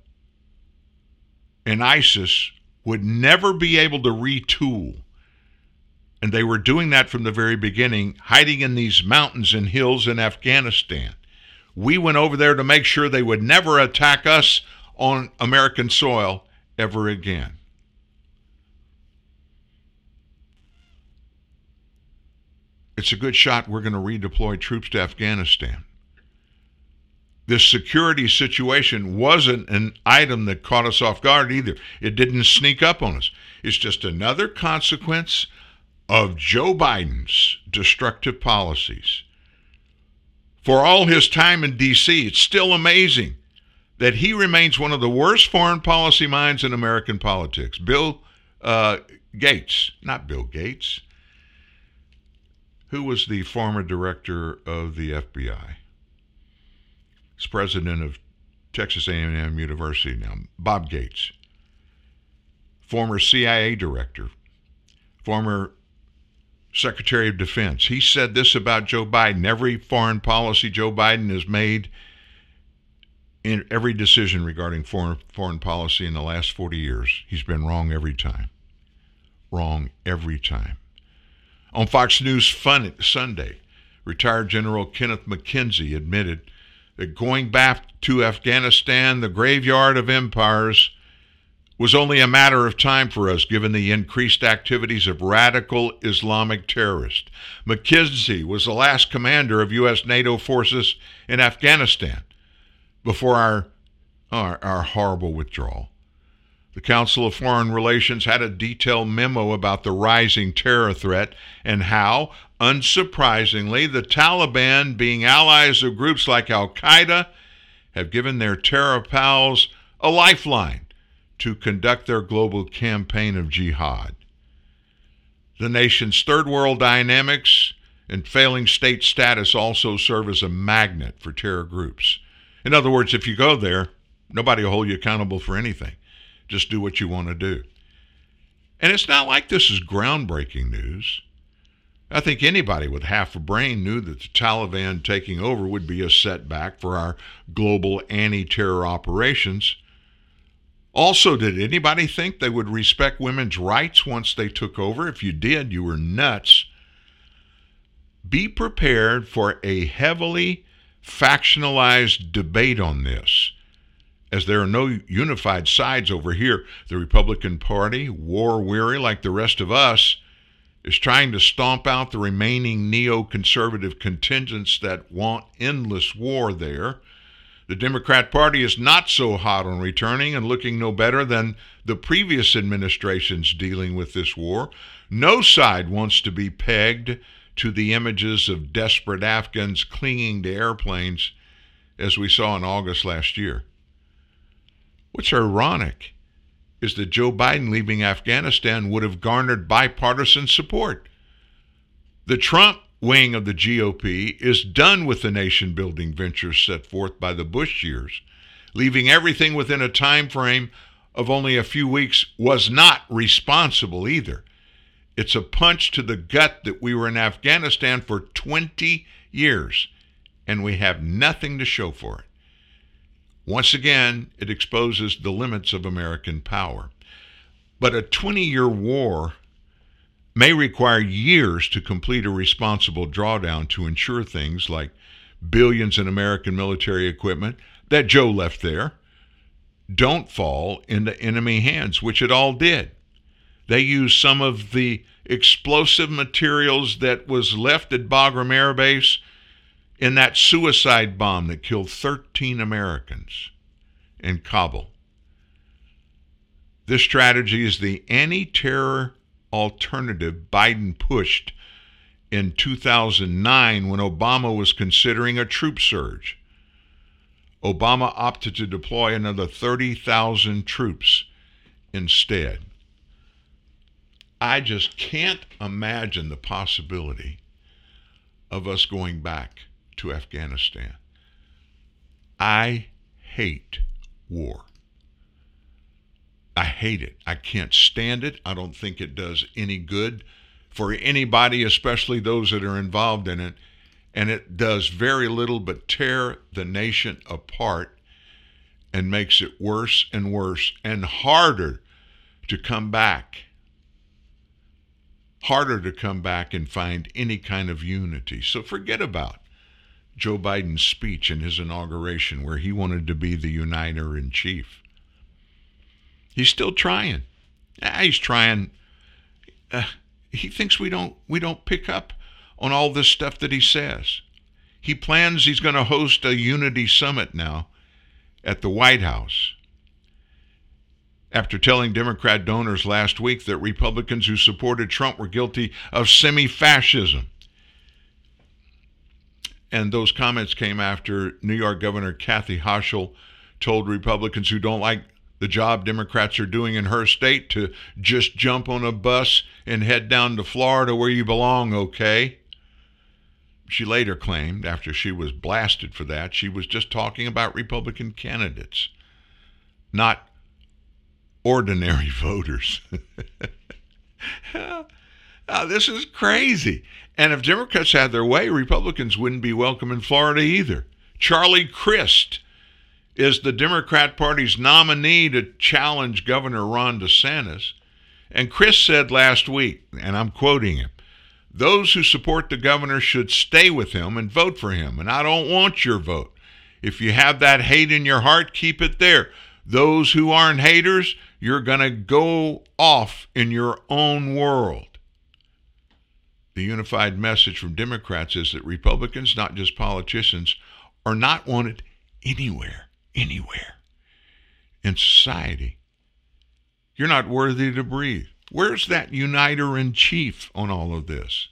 and ISIS would never be able to retool. And they were doing that from the very beginning, hiding in these mountains and hills in Afghanistan. We went over there to make sure they would never attack us on American soil ever again. It's a good shot we're going to redeploy troops to Afghanistan this security situation wasn't an item that caught us off guard either. It didn't sneak up on us. It's just another consequence of Joe Biden's destructive policies. For all his time in D.C., it's still amazing that he remains one of the worst foreign policy minds in American politics. Bill uh, Gates, not Bill Gates. Who was the former director of the FBI. He's president of Texas A&M University now, Bob Gates. Former CIA director, former Secretary of Defense. He said this about Joe Biden. Every foreign policy Joe Biden has made in every decision regarding foreign foreign policy in the last 40 years, he's been wrong every time. Wrong every time. On Fox News Fun Sunday, retired General Kenneth McKenzie admitted that going back to Afghanistan, the graveyard of empires, was only a matter of time for us given the increased activities of radical Islamic terrorists. McKenzie was the last commander of U.S. NATO forces in Afghanistan before our, our, our horrible withdrawal. The Council of Foreign Relations had a detailed memo about the rising terror threat and how, unsurprisingly, the Taliban, being allies of groups like Al Qaeda, have given their terror pals a lifeline to conduct their global campaign of jihad. The nation's third world dynamics and failing state status also serve as a magnet for terror groups. In other words, if you go there, nobody will hold you accountable for anything. Just do what you want to do. And it's not like this is groundbreaking news. I think anybody with half a brain knew that the Taliban taking over would be a setback for our global anti terror operations. Also, did anybody think they would respect women's rights once they took over? If you did, you were nuts. Be prepared for a heavily factionalized debate on this as there are no unified sides over here. The Republican Party, war weary like the rest of us, is trying to stomp out the remaining neoconservative contingents that want endless war there. The Democrat Party is not so hot on returning and looking no better than the previous administrations dealing with this war. No side wants to be pegged to the images of desperate Afghans clinging to airplanes as we saw in August last year. What's ironic is that Joe Biden leaving Afghanistan would have garnered bipartisan support. The Trump wing of the GOP is done with the nation building ventures set forth by the Bush years. Leaving everything within a time frame of only a few weeks was not responsible either. It's a punch to the gut that we were in Afghanistan for 20 years and we have nothing to show for it. Once again, it exposes the limits of American power. But a 20 year war may require years to complete a responsible drawdown to ensure things like billions in American military equipment that Joe left there don't fall into enemy hands, which it all did. They used some of the explosive materials that was left at Bagram Air Base in that suicide bomb that killed 13 Americans in Kabul. This strategy is the anti terror alternative Biden pushed in 2009 when Obama was considering a troop surge. Obama opted to deploy another 30,000 troops instead. I just can't imagine the possibility of us going back to Afghanistan. I hate war. I hate it. I can't stand it. I don't think it does any good for anybody, especially those that are involved in it. And it does very little but tear the nation apart and makes it worse and worse and harder to come back. Harder to come back and find any kind of unity. So forget about Joe Biden's speech in his inauguration, where he wanted to be the uniter in chief. He's still trying. Ah, he's trying. Uh, he thinks we don't we don't pick up on all this stuff that he says. He plans he's going to host a unity summit now at the White House. After telling Democrat donors last week that Republicans who supported Trump were guilty of semi fascism. And those comments came after New York Governor Kathy Hochul told Republicans who don't like the job Democrats are doing in her state to just jump on a bus and head down to Florida where you belong, okay? she later claimed, after she was blasted for that, she was just talking about Republican candidates, not ordinary voters. now, ah, this is crazy. And if Democrats had their way, Republicans wouldn't be welcome in Florida either. Charlie Crist is the Democrat Party's nominee to challenge Governor Ron DeSantis. And Crist said last week, and I'm quoting him, those who support the governor should stay with him and vote for him. And I don't want your vote. If you have that hate in your heart, keep it there. Those who aren't haters, you're going to go off in your own world. The unified message from Democrats is that Republicans, not just politicians, are not wanted anywhere, anywhere in society. You're not worthy to breathe. Where's that uniter in chief on all of this?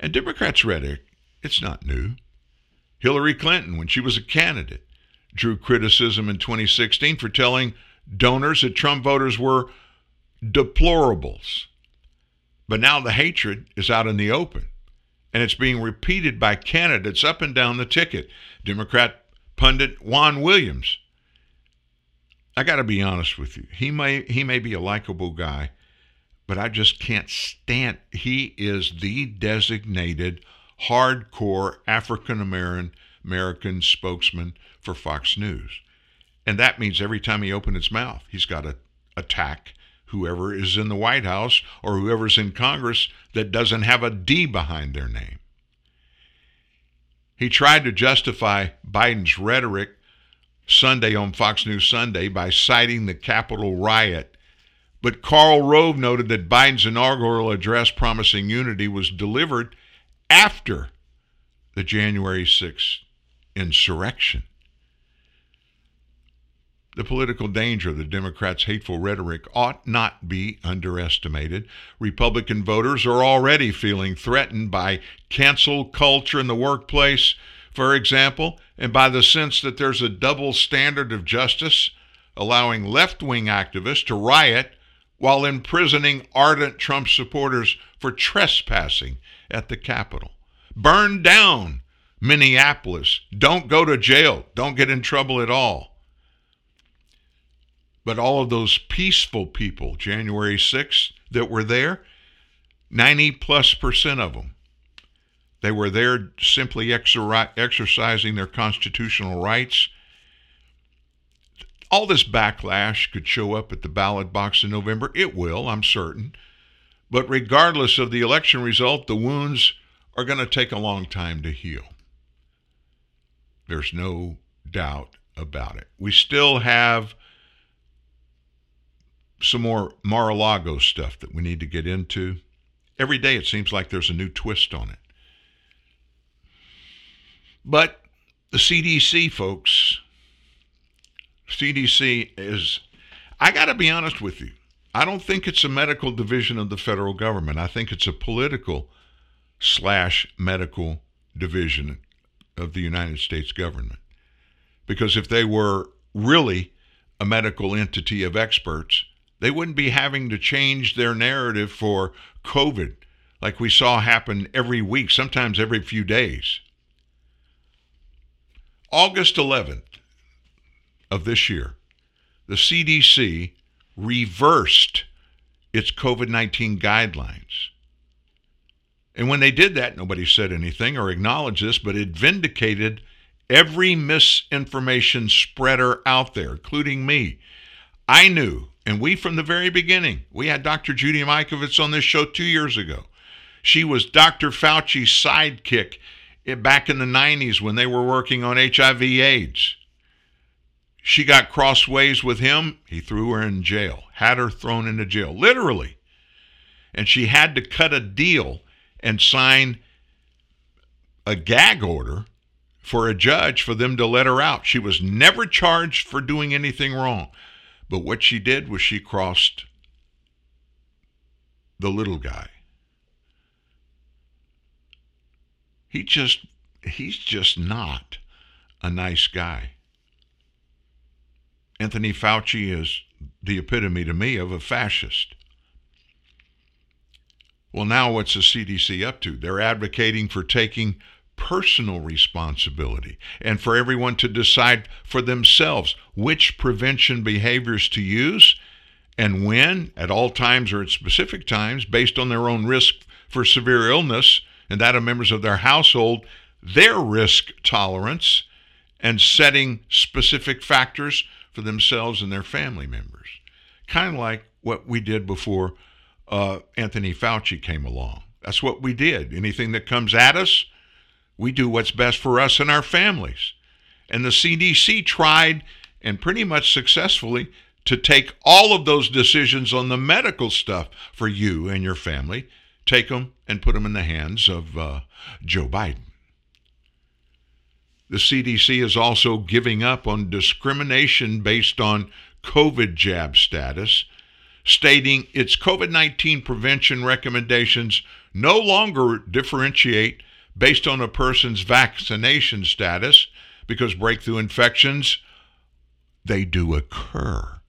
And Democrats' rhetoric, it's not new. Hillary Clinton, when she was a candidate, drew criticism in 2016 for telling donors that Trump voters were deplorables. But now the hatred is out in the open, and it's being repeated by candidates up and down the ticket. Democrat pundit Juan Williams I got to be honest with you. He may he may be a likable guy, but I just can't stand. He is the designated hardcore African American American spokesman for Fox News, and that means every time he opens his mouth, he's got to attack whoever is in the White House or whoever's in Congress that doesn't have a D behind their name. He tried to justify Biden's rhetoric Sunday on Fox News Sunday by citing the Capitol riot. But Karl Rove noted that Biden's inaugural address promising unity was delivered after the January 6th insurrection. The political danger of the Democrats' hateful rhetoric ought not be underestimated. Republican voters are already feeling threatened by cancel culture in the workplace, for example, and by the sense that there's a double standard of justice, allowing left wing activists to riot while imprisoning ardent Trump supporters for trespassing at the Capitol. Burn down Minneapolis. Don't go to jail. Don't get in trouble at all. But all of those peaceful people, January 6th, that were there, 90 plus percent of them they were there simply exercising their constitutional rights. All this backlash could show up at the ballot box in November. It will, I'm certain. But regardless of the election result, the wounds are going to take a long time to heal. There's no doubt about it. We still have some more Mar a Lago stuff that we need to get into. Every day it seems like there's a new twist on it. But the CDC, folks, CDC is, I got to be honest with you, I don't think it's a medical division of the federal government. I think it's a political slash medical division of the United States government. Because if they were really a medical entity of experts, they wouldn't be having to change their narrative for COVID like we saw happen every week, sometimes every few days. August 11th of this year, the CDC reversed its COVID 19 guidelines. And when they did that, nobody said anything or acknowledged this, but it vindicated every misinformation spreader out there, including me. I knew, and we from the very beginning, we had Dr. Judy Mikovits on this show two years ago. She was Dr. Fauci's sidekick back in the 90s when they were working on HIV AIDS. She got crossways with him. He threw her in jail, had her thrown into jail, literally. And she had to cut a deal and sign a gag order for a judge for them to let her out. She was never charged for doing anything wrong. But what she did was she crossed the little guy. He just he's just not a nice guy. Anthony Fauci is the epitome to me of a fascist. Well, now what's the CDC up to? They're advocating for taking personal responsibility and for everyone to decide for themselves which prevention behaviors to use and when, at all times or at specific times, based on their own risk for severe illness and that of members of their household, their risk tolerance, and setting specific factors for themselves and their family members. Kind of like what we did before uh, Anthony Fauci came along. That's what we did. Anything that comes at us, we do what's best for us and our families. And the CDC tried, and pretty much successfully, to take all of those decisions on the medical stuff for you and your family, take them and put them in the hands of uh, Joe Biden. The CDC is also giving up on discrimination based on COVID jab status, stating its COVID 19 prevention recommendations no longer differentiate based on a person's vaccination status because breakthrough infections they do occur.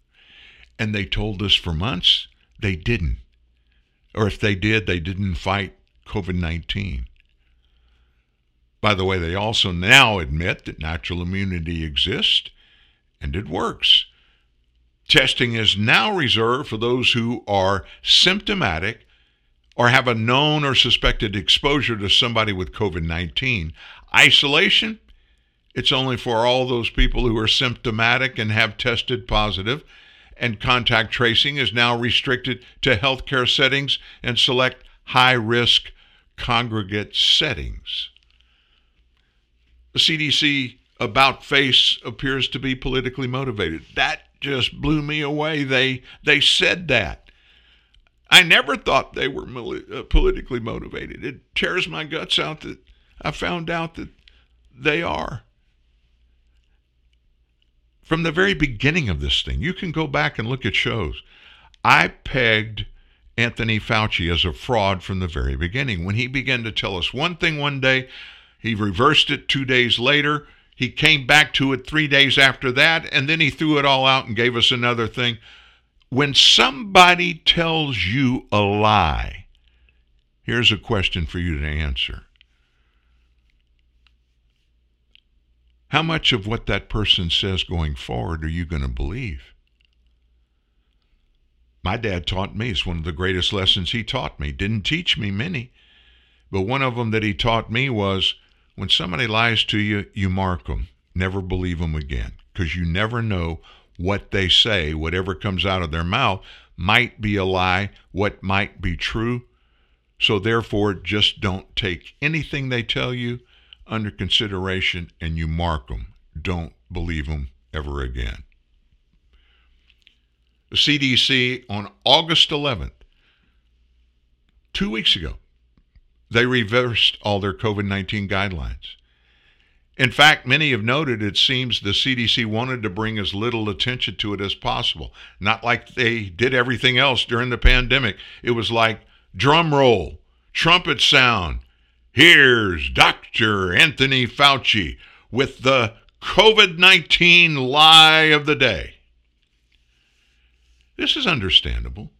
And they told us for months they didn't. Or if they did they didn't fight covid-19 by the way they also now admit that natural immunity exists and it works. Testing is now reserved for those who are symptomatic or have a known or suspected exposure to somebody with COVID 19. Isolation, it's only for all those people who are symptomatic and have tested positive. And contact tracing is now restricted to healthcare settings and select high risk congregate settings. The CDC about face appears to be politically motivated. That just blew me away. They they said that. I never thought they were uh, politically motivated. It tears my guts out that I found out that they are. From the very beginning of this thing, you can go back and look at shows. I pegged Anthony Fauci as a fraud from the very beginning. When he began to tell us one thing one day, he reversed it two days later. He came back to it three days after that, and then he threw it all out and gave us another thing when somebody tells you a lie, here's a question for you to answer. How much of what that person says going forward are you going to believe? My dad taught me, it's one of the greatest lessons he taught me. Didn't teach me many, but one of them that he taught me was when somebody lies to you, you mark them. Never believe them again because you never know what they say, whatever comes out of their mouth, might be a lie, what might be true. So therefore, just don't take anything they tell you under consideration and you mark them. Don't believe them ever again. The CDC on August 11th, two weeks ago, they reversed all their COVID 19 guidelines. In fact, many have noted it seems the CDC wanted to bring as little attention to it as possible. Not like they did everything else during the pandemic. It was like drum roll, trumpet sound. Here's Dr. Anthony Fauci with the COVID 19 lie of the day. This is understandable,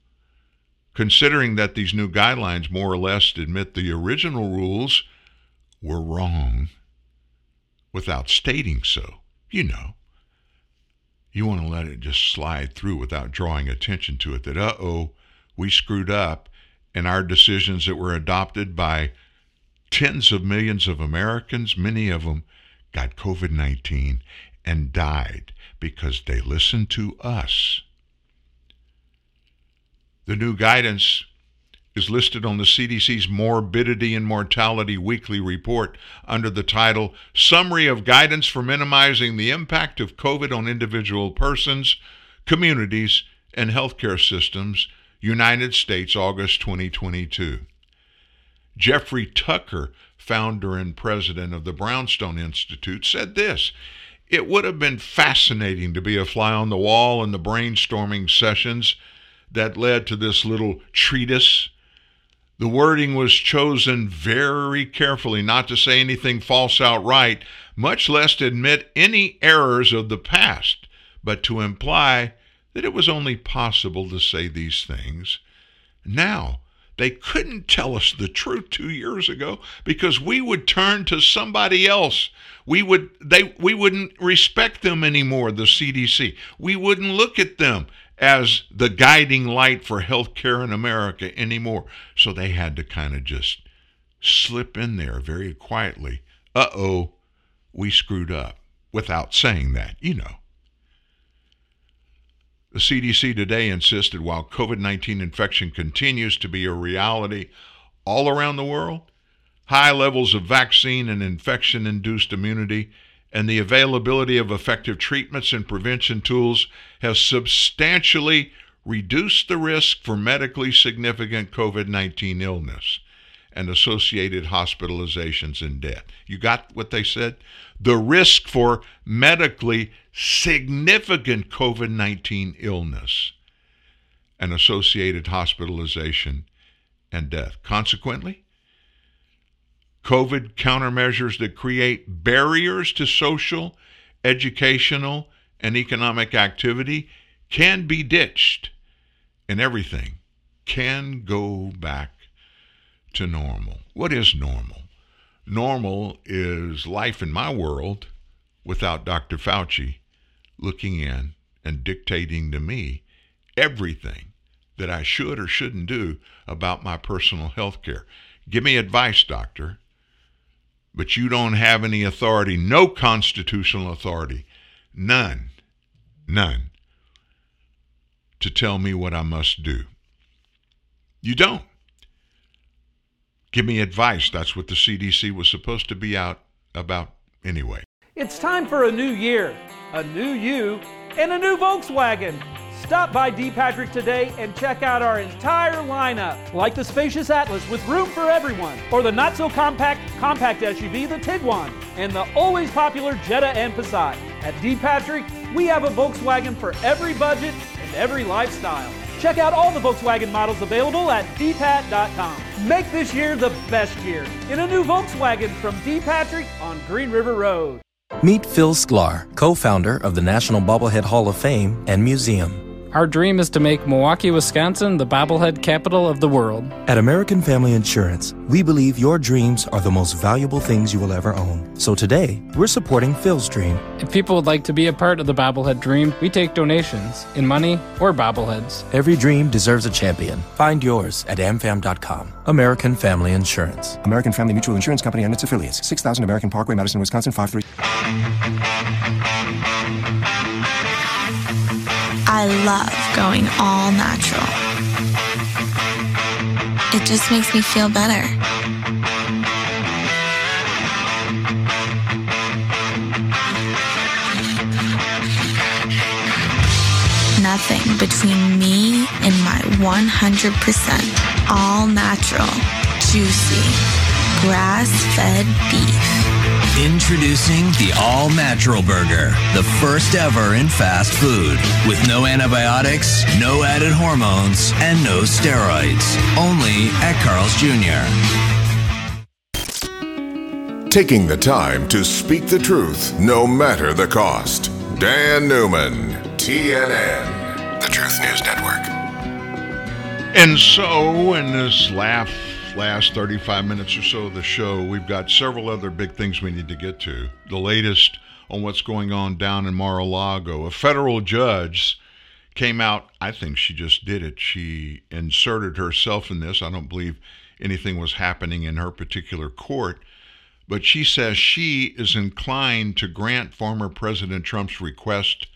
considering that these new guidelines more or less admit the original rules were wrong without stating so. You know. You want to let it just slide through without drawing attention to it that, uh oh, we screwed up, and our decisions that were adopted by tens of millions of Americans, many of them got COVID 19 and died because they listened to us. The new guidance is listed on the CDC's Morbidity and Mortality Weekly Report under the title Summary of Guidance for Minimizing the Impact of COVID on Individual Persons, Communities, and Healthcare Systems, United States, August 2022. Jeffrey Tucker, founder and president of the Brownstone Institute, said this It would have been fascinating to be a fly on the wall in the brainstorming sessions that led to this little treatise the wording was chosen very carefully not to say anything false outright, much less to admit any errors of the past, but to imply that it was only possible to say these things now They couldn't tell us the truth two years ago because we would turn to somebody else. We would they we wouldn't respect them anymore, the CDC. We wouldn't look at them as the guiding light for healthcare in America anymore. So they had to kind of just slip in there very quietly. Uh oh, we screwed up without saying that, you know. The CDC today insisted while COVID 19 infection continues to be a reality all around the world, high levels of vaccine and infection induced immunity and the availability of effective treatments and prevention tools has substantially reduced the risk for medically significant COVID 19 illness and associated hospitalizations and death. You got what they said? The risk for medically significant COVID 19 illness and associated hospitalization and death. Consequently, COVID countermeasures that create barriers to social, educational, and economic activity can be ditched, and everything can go back to normal. What is normal? Normal is life in my world without Dr. Fauci looking in and dictating to me everything that I should or shouldn't do about my personal health care. Give me advice, doctor, but you don't have any authority, no constitutional authority, none, none, to tell me what I must do. You don't. Give me advice. That's what the CDC was supposed to be out about anyway. It's time for a new year, a new you, and a new Volkswagen. Stop by D. Patrick today and check out our entire lineup, like the spacious Atlas with room for everyone, or the not so compact compact SUV, the Tiguan, and the always popular Jetta and Passat. At D. Patrick, we have a Volkswagen for every budget and every lifestyle. Check out all the Volkswagen models available at dpat.com. Make this year the best year in a new Volkswagen from D. Patrick on Green River Road. Meet Phil Sklar, co founder of the National Bobblehead Hall of Fame and Museum. Our dream is to make Milwaukee, Wisconsin the bobblehead capital of the world. At American Family Insurance, we believe your dreams are the most valuable things you will ever own. So today, we're supporting Phil's dream. If people would like to be a part of the bobblehead dream, we take donations in money or bobbleheads. Every dream deserves a champion. Find yours at amfam.com. American Family Insurance. American Family Mutual Insurance Company and its affiliates. 6000 American Parkway, Madison, Wisconsin 53. I love going all natural. It just makes me feel better. Nothing between me and my 100% all natural, juicy, grass fed beef. Introducing the All Natural Burger, the first ever in fast food, with no antibiotics, no added hormones, and no steroids. Only at Carl's Jr. Taking the time to speak the truth, no matter the cost. Dan Newman, TNN, the Truth News Network. And so, in this laugh last 35 minutes or so of the show, we've got several other big things we need to get to. The latest on what's going on down in Mar a Lago. A federal judge came out, I think she just did it. She inserted herself in this. I don't believe anything was happening in her particular court. But she says she is inclined to grant former President Trump's request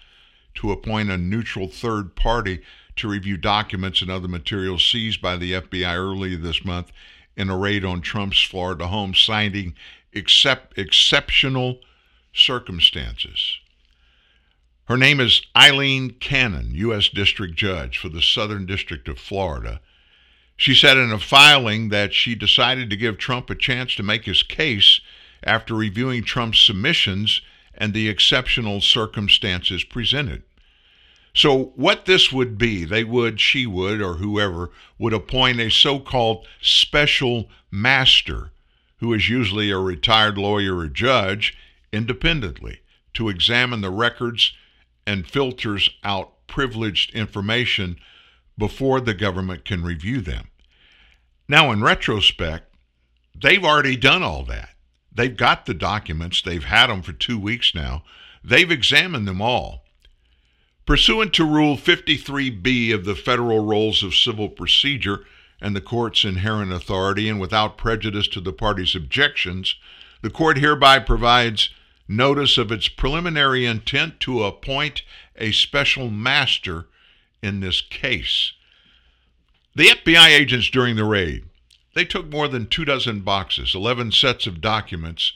to appoint a neutral third party to review documents and other materials seized by the FBI early this month in a raid on Trump's Florida home, citing except, exceptional circumstances. Her name is Aileen Cannon, U.S. District Judge for the Southern District of Florida. She said in a filing that she decided to give Trump a chance to make his case after reviewing Trump's submissions and the exceptional circumstances presented. So, what this would be, they would, she would, or whoever would appoint a so called special master, who is usually a retired lawyer or judge, independently to examine the records and filters out privileged information before the government can review them. Now, in retrospect, they've already done all that. They've got the documents, they've had them for two weeks now, they've examined them all. Pursuant to Rule 53B of the Federal Rules of Civil Procedure and the court's inherent authority, and without prejudice to the parties' objections, the court hereby provides notice of its preliminary intent to appoint a special master in this case. The FBI agents during the raid, they took more than two dozen boxes, 11 sets of documents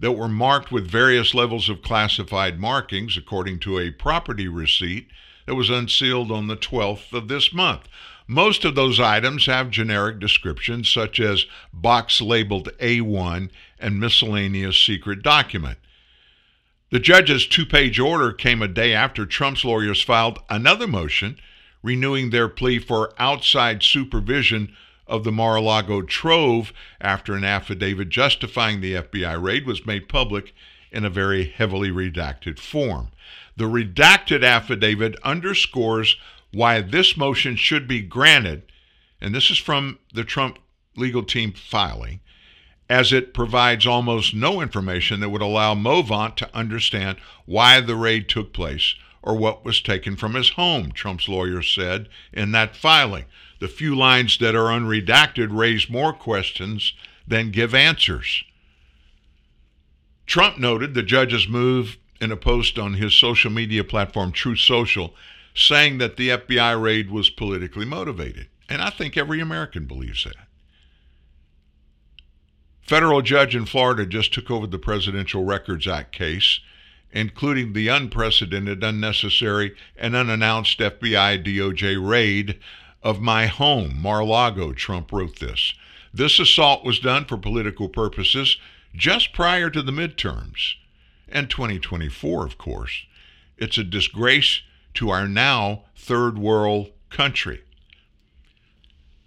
that were marked with various levels of classified markings according to a property receipt that was unsealed on the 12th of this month. Most of those items have generic descriptions such as box labeled A1 and miscellaneous secret document. The judge's two page order came a day after Trump's lawyers filed another motion renewing their plea for outside supervision of the Mar a Lago trove after an affidavit justifying the FBI raid was made public in a very heavily redacted form. The redacted affidavit underscores why this motion should be granted, and this is from the Trump legal team filing, as it provides almost no information that would allow Movant to understand why the raid took place or what was taken from his home, Trump's lawyer said in that filing. The few lines that are unredacted raise more questions than give answers. Trump noted the judge's move in a post on his social media platform, Truth Social, saying that the FBI raid was politically motivated. And I think every American believes that. Federal judge in Florida just took over the Presidential Records Act case including the unprecedented, unnecessary, and unannounced FBI DOJ raid of my home, Mar Lago, Trump wrote this. This assault was done for political purposes just prior to the midterms and 2024, of course. It's a disgrace to our now third world country.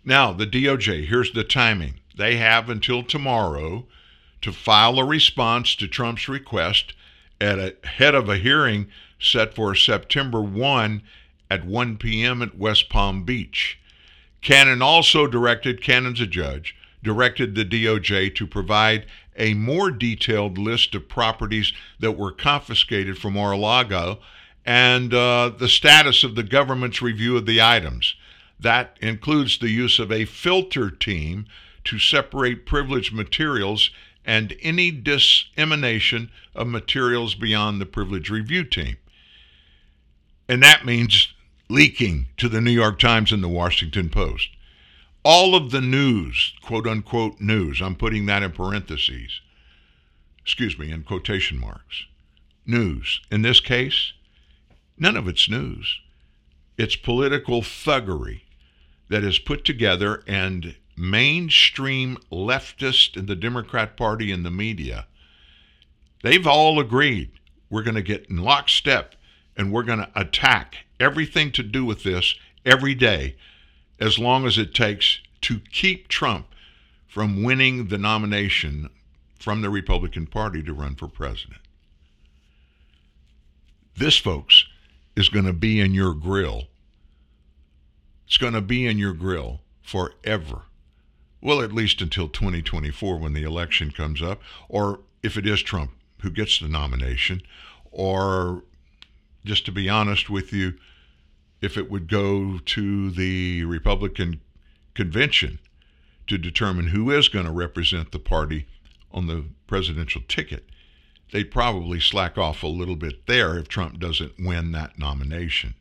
Now, the DOJ, here's the timing. They have until tomorrow to file a response to Trump's request at a head of a hearing set for September 1 at 1 p.m. at West Palm Beach. Cannon also directed, Cannon's a judge, directed the DOJ to provide a more detailed list of properties that were confiscated from Mar-a-Lago and uh, the status of the government's review of the items. That includes the use of a filter team to separate privileged materials and any dissemination of materials beyond the privilege review team. And that means leaking to the New York Times and the Washington Post. All of the news, quote unquote news, I'm putting that in parentheses, excuse me, in quotation marks, news. In this case, none of it's news. It's political thuggery that is put together and mainstream leftist in the Democrat Party and the media, they've all agreed we're going to get in lockstep and we're going to attack everything to do with this every day as long as it takes to keep Trump from winning the nomination from the Republican Party to run for president. This, folks, is going to be in your grill. It's going to be in your grill forever. Well, at least until 2024 when the election comes up, or if it is Trump who gets the nomination, or just to be honest with you, if it would go to the Republican convention to determine who is going to represent the party on the presidential ticket, they'd probably slack off a little bit there if Trump doesn't win that nomination.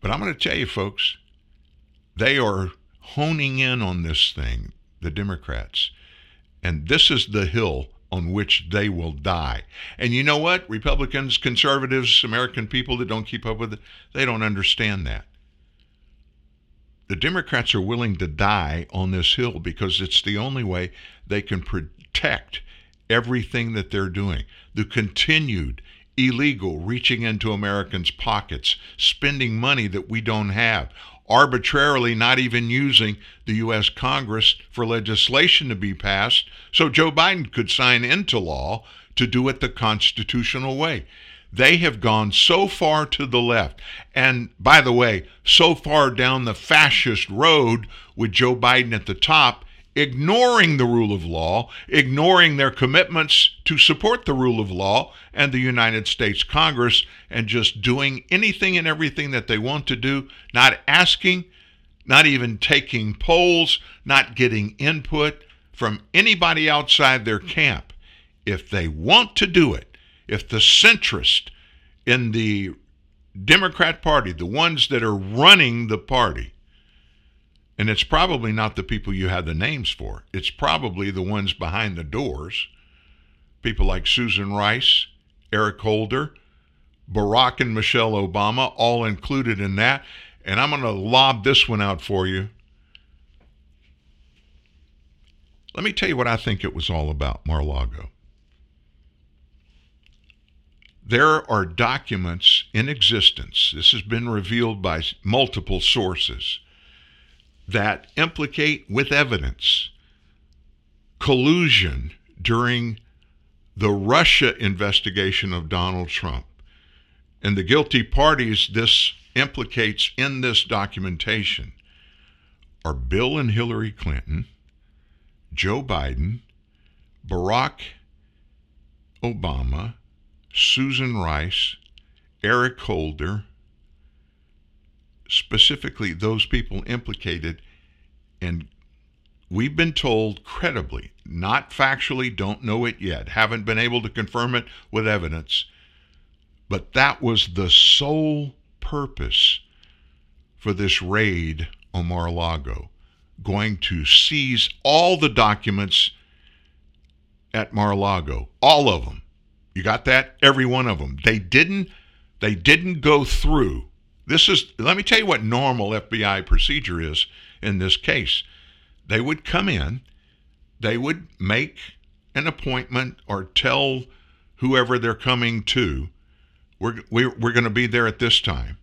But I'm going to tell you, folks, they are honing in on this thing, the Democrats. And this is the hill on which they will die. And you know what? Republicans, conservatives, American people that don't keep up with it, they don't understand that. The Democrats are willing to die on this hill because it's the only way they can protect everything that they're doing. The continued illegal reaching into Americans' pockets, spending money that we don't have, arbitrarily not even using the U.S. Congress for legislation to be passed so Joe Biden could sign into law to do it the constitutional way. They have gone so far to the left. And by the way, so far down the fascist road with Joe Biden at the top, ignoring the rule of law, ignoring their commitments to support the rule of law and the United States Congress, and just doing anything and everything that they want to do, not asking, not even taking polls, not getting input from anybody outside their camp. If they want to do it, if the centrist in the Democrat Party, the ones that are running the party, and it's probably not the people you have the names for. It's probably the ones behind the doors. People like Susan Rice, Eric Holder, Barack and Michelle Obama, all included in that. And I'm going to lob this one out for you. Let me tell you what I think it was all about, Mar-a-Lago. There are documents in existence. This has been revealed by multiple sources that implicate with evidence collusion during the Russia investigation of Donald Trump. And the guilty parties this implicates in this documentation are Bill and Hillary Clinton, Joe Biden, Barack Obama, Susan Rice, Eric Holder, specifically those people implicated. And we've been told credibly, not factually, don't know it yet, haven't been able to confirm it with evidence, but that was the sole purpose for this raid on Mar-a-Lago, going to seize all the documents at Mar-a-Lago, all of them. You got that? Every one of them. They didn't they didn't go through this is, let me tell you what normal FBI procedure is in this case. They would come in, they would make an appointment or tell whoever they're coming to, we're, we're, we're going to be there at this time.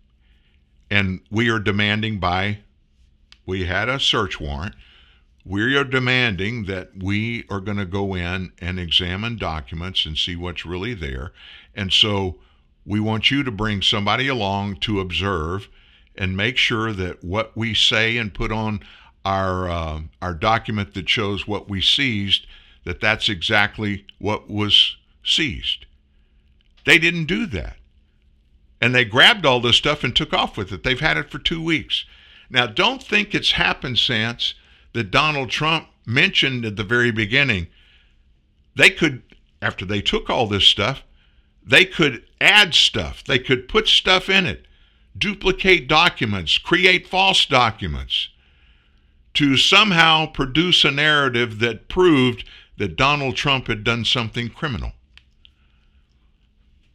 And we are demanding by, we had a search warrant. We are demanding that we are going to go in and examine documents and see what's really there. And so we want you to bring somebody along to observe and make sure that what we say and put on our uh, our document that shows what we seized that that's exactly what was seized. They didn't do that. And they grabbed all this stuff and took off with it. They've had it for 2 weeks. Now don't think it's happenstance that Donald Trump mentioned at the very beginning. They could after they took all this stuff, they could add stuff, they could put stuff in it, duplicate documents, create false documents to somehow produce a narrative that proved that Donald Trump had done something criminal.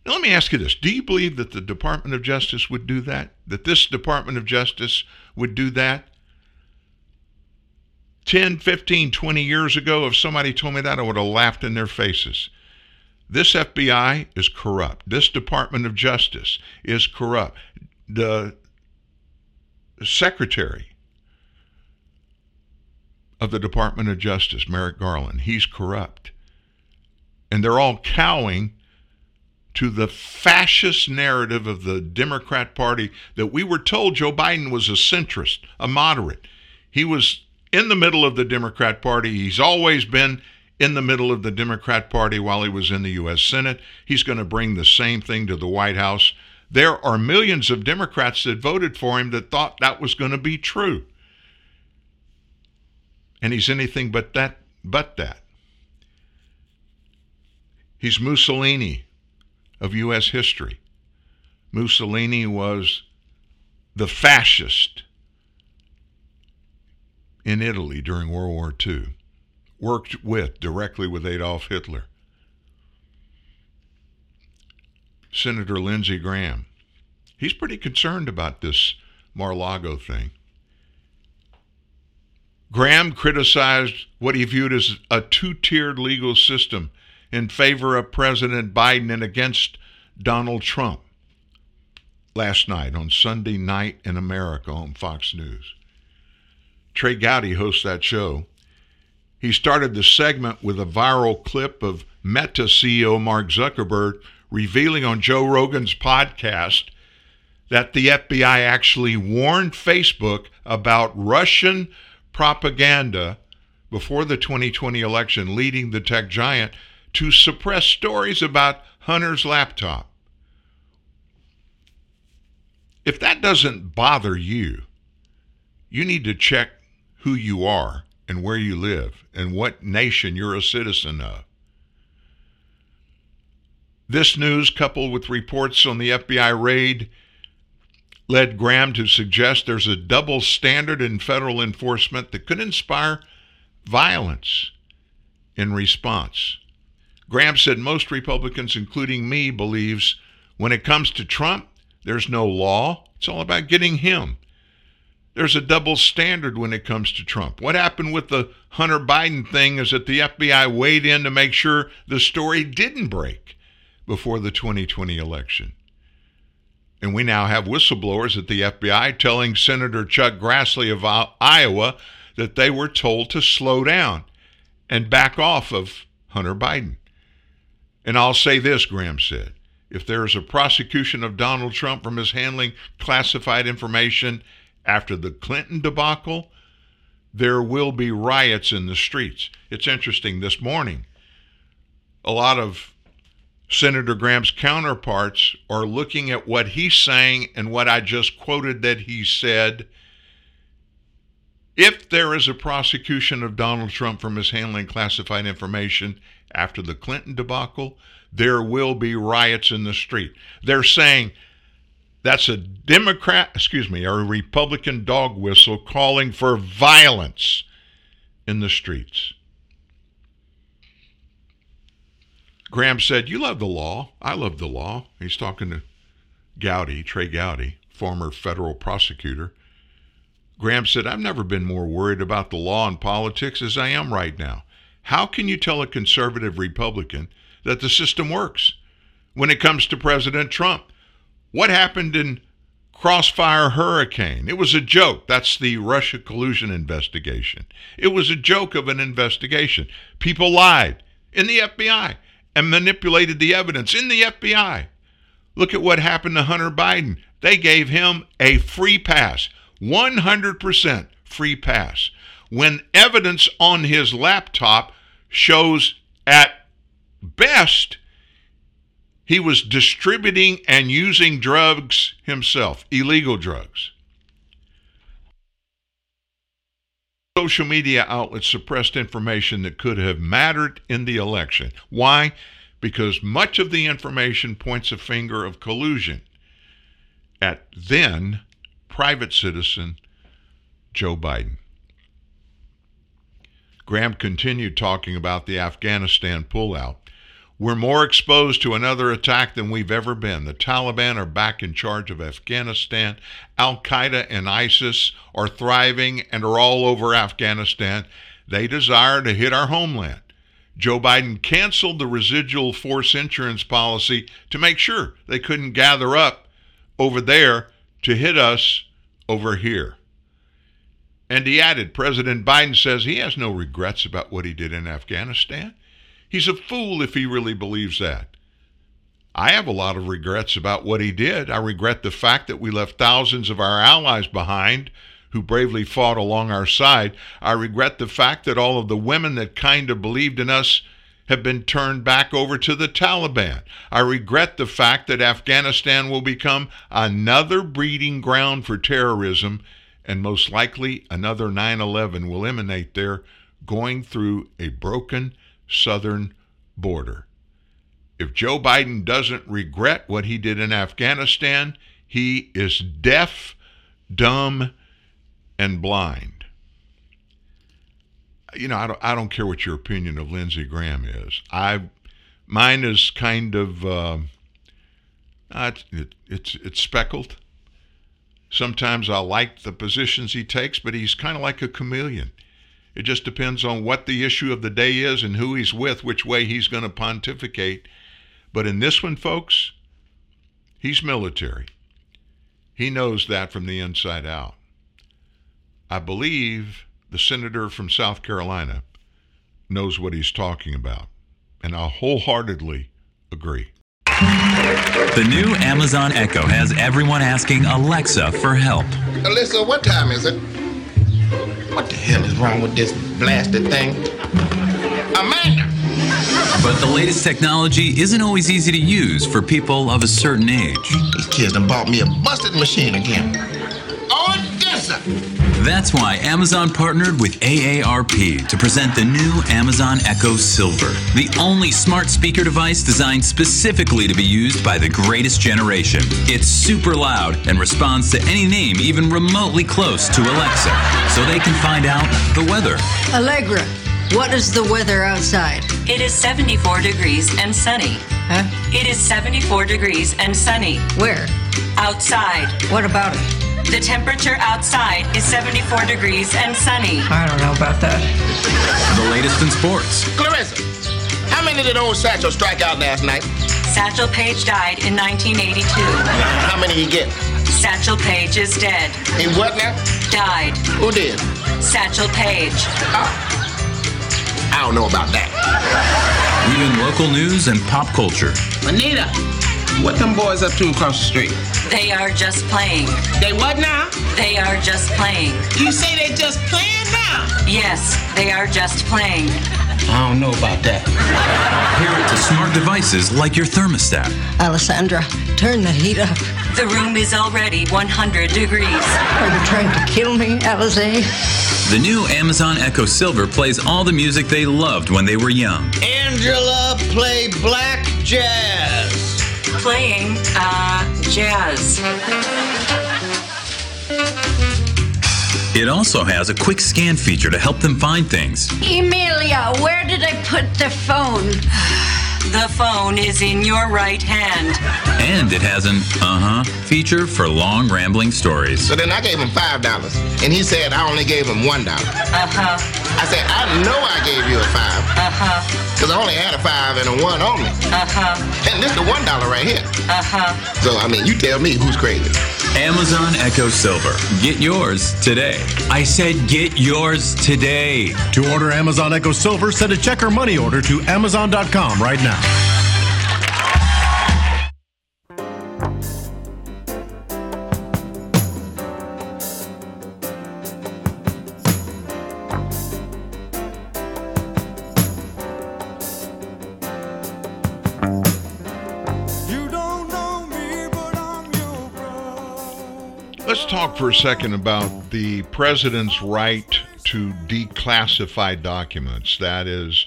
Now, let me ask you this Do you believe that the Department of Justice would do that? That this Department of Justice would do that? 10, 15, 20 years ago, if somebody told me that, I would have laughed in their faces. This FBI is corrupt. This Department of Justice is corrupt. The Secretary of the Department of Justice, Merrick Garland, he's corrupt. And they're all cowing to the fascist narrative of the Democrat Party that we were told Joe Biden was a centrist, a moderate. He was in the middle of the Democrat Party. He's always been in the middle of the Democrat Party while he was in the U.S. Senate. He's going to bring the same thing to the White House. There are millions of Democrats that voted for him that thought that was going to be true. And he's anything but that, but that. He's Mussolini of U.S. history. Mussolini was the fascist in Italy during World War II worked with directly with Adolf Hitler. Senator Lindsey Graham. He's pretty concerned about this Mar-Lago thing. Graham criticized what he viewed as a two-tiered legal system in favor of President Biden and against Donald Trump last night on Sunday Night in America on Fox News. Trey Gowdy hosts that show. He started the segment with a viral clip of Meta CEO Mark Zuckerberg revealing on Joe Rogan's podcast that the FBI actually warned Facebook about Russian propaganda before the 2020 election, leading the tech giant to suppress stories about Hunter's laptop. If that doesn't bother you, you need to check who you are and where you live and what nation you're a citizen of. This news, coupled with reports on the FBI raid, led Graham to suggest there's a double standard in federal enforcement that could inspire violence in response. Graham said most Republicans, including me, believes when it comes to Trump, there's no law. It's all about getting him. There's a double standard when it comes to Trump. What happened with the Hunter Biden thing is that the FBI weighed in to make sure the story didn't break before the 2020 election. And we now have whistleblowers at the FBI telling Senator Chuck Grassley of Iowa that they were told to slow down and back off of Hunter Biden. And I'll say this, Graham said if there is a prosecution of Donald Trump from his handling classified information after the Clinton debacle, there will be riots in the streets. It's interesting, this morning, a lot of Senator Graham's counterparts are looking at what he's saying and what I just quoted that he said. If there is a prosecution of Donald Trump for mishandling classified information after the Clinton debacle, there will be riots in the street. They're saying that's a Democrat, excuse me, or a Republican dog whistle calling for violence in the streets. Graham said, You love the law. I love the law. He's talking to Gowdy, Trey Gowdy, former federal prosecutor. Graham said, I've never been more worried about the law and politics as I am right now. How can you tell a conservative Republican that the system works when it comes to President Trump? What happened in Crossfire Hurricane? It was a joke. That's the Russia collusion investigation. It was a joke of an investigation. People lied in the FBI and manipulated the evidence in the FBI. Look at what happened to Hunter Biden. They gave him a free pass, 100% free pass. When evidence on his laptop shows at best he was distributing and using drugs himself, illegal drugs. social media outlets suppressed information that could have mattered in the election. Why? Because much of the information points a finger of collusion at then private citizen Joe Biden. Graham continued talking about the Afghanistan pullout we're more exposed to another attack than we've ever been. The Taliban are back in charge of Afghanistan. Al Qaeda and ISIS are thriving and are all over Afghanistan. They desire to hit our homeland. Joe Biden canceled the residual force insurance policy to make sure they couldn't gather up over there to hit us over here. And he added President Biden says he has no regrets about what he did in Afghanistan. He's a fool if he really believes that. I have a lot of regrets about what he did. I regret the fact that we left thousands of our allies behind who bravely fought along our side. I regret the fact that all of the women that kind of believed in us have been turned back over to the Taliban. I regret the fact that Afghanistan will become another breeding ground for terrorism, and most likely another 9 11 will emanate there, going through a broken southern border. If Joe Biden doesn't regret what he did in Afghanistan, he is deaf, dumb, and blind. You know, I don't, I don't care what your opinion of Lindsey Graham is. I, mine is kind of, uh, it's, it, it's, it's speckled. Sometimes I like the positions he takes, but he's kind of like a chameleon. It just depends on what the issue of the day is and who he's with, which way he's going to pontificate. But in this one, folks, he's military. He knows that from the inside out. I believe the senator from South Carolina knows what he's talking about, and I wholeheartedly agree. The new Amazon Echo has everyone asking Alexa for help. Alyssa, what time is it? What the hell is wrong with this blasted thing? Amanda! But the latest technology isn't always easy to use for people of a certain age. These kids done bought me a busted machine again. Odessa! That's why Amazon partnered with AARP to present the new Amazon Echo Silver, the only smart speaker device designed specifically to be used by the greatest generation. It's super loud and responds to any name even remotely close to Alexa, so they can find out the weather. Allegra, what is the weather outside? It is 74 degrees and sunny. Huh? It is 74 degrees and sunny. Where? Outside. What about it? The temperature outside is 74 degrees and sunny. I don't know about that. The latest in sports. Clarissa, how many did old Satchel strike out last night? Satchel Paige died in 1982. How many he get? Satchel Paige is dead. He what now? Died. Who did? Satchel Paige. I don't know about that. Even local news and pop culture. Anita, what them boys up to across the street? They are just playing. They what now? They are just playing. You say they just playing now? Yes, they are just playing. I don't know about that. Pair it to smart devices like your thermostat. Alessandra, turn the heat up. The room is already 100 degrees. Are you trying to kill me, Alize? The new Amazon Echo Silver plays all the music they loved when they were young. Angela, play black jazz. Playing, uh, jazz. It also has a quick scan feature to help them find things. Emilia, where did I put the phone? The phone is in your right hand. And it has an uh huh feature for long rambling stories. So then I gave him five dollars, and he said I only gave him one dollar. Uh huh. I said I know I gave you a five. Uh huh. Cause I only had a five and a one on me. Uh huh. And this the one dollar right here. Uh huh. So I mean, you tell me who's crazy. Amazon Echo Silver. Get yours today. I said get yours today. To order Amazon Echo Silver, send a check or money order to Amazon.com right now. For a second about the president's right to declassify documents. That is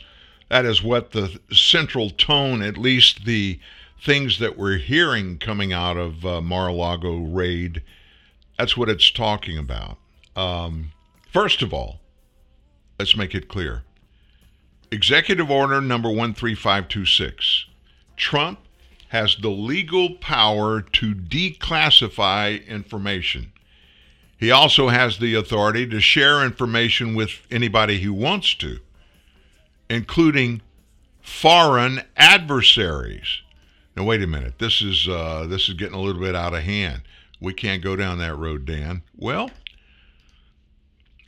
that is what the central tone, at least the things that we're hearing coming out of uh, Mar-a-Lago raid, that's what it's talking about. Um, first of all, let's make it clear. Executive Order number 13526. Trump has the legal power to declassify information. He also has the authority to share information with anybody he wants to, including foreign adversaries. Now wait a minute. This is uh, this is getting a little bit out of hand. We can't go down that road, Dan. Well,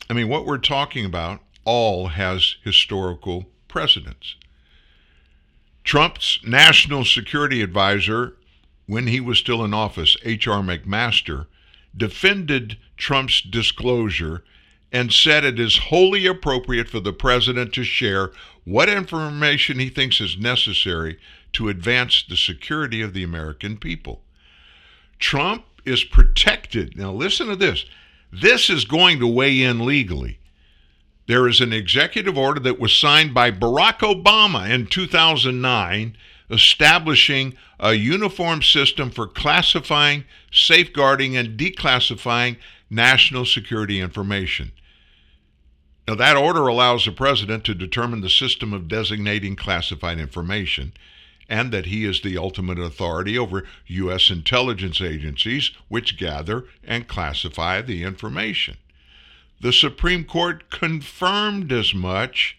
I mean, what we're talking about all has historical precedence. Trump's national security advisor, when he was still in office, H.R. McMaster, defended Trump's disclosure and said it is wholly appropriate for the president to share what information he thinks is necessary to advance the security of the American people. Trump is protected. Now, listen to this. This is going to weigh in legally. There is an executive order that was signed by Barack Obama in 2009 establishing a uniform system for classifying, safeguarding, and declassifying national security information. Now, that order allows the president to determine the system of designating classified information and that he is the ultimate authority over U.S. intelligence agencies which gather and classify the information. The Supreme Court confirmed as much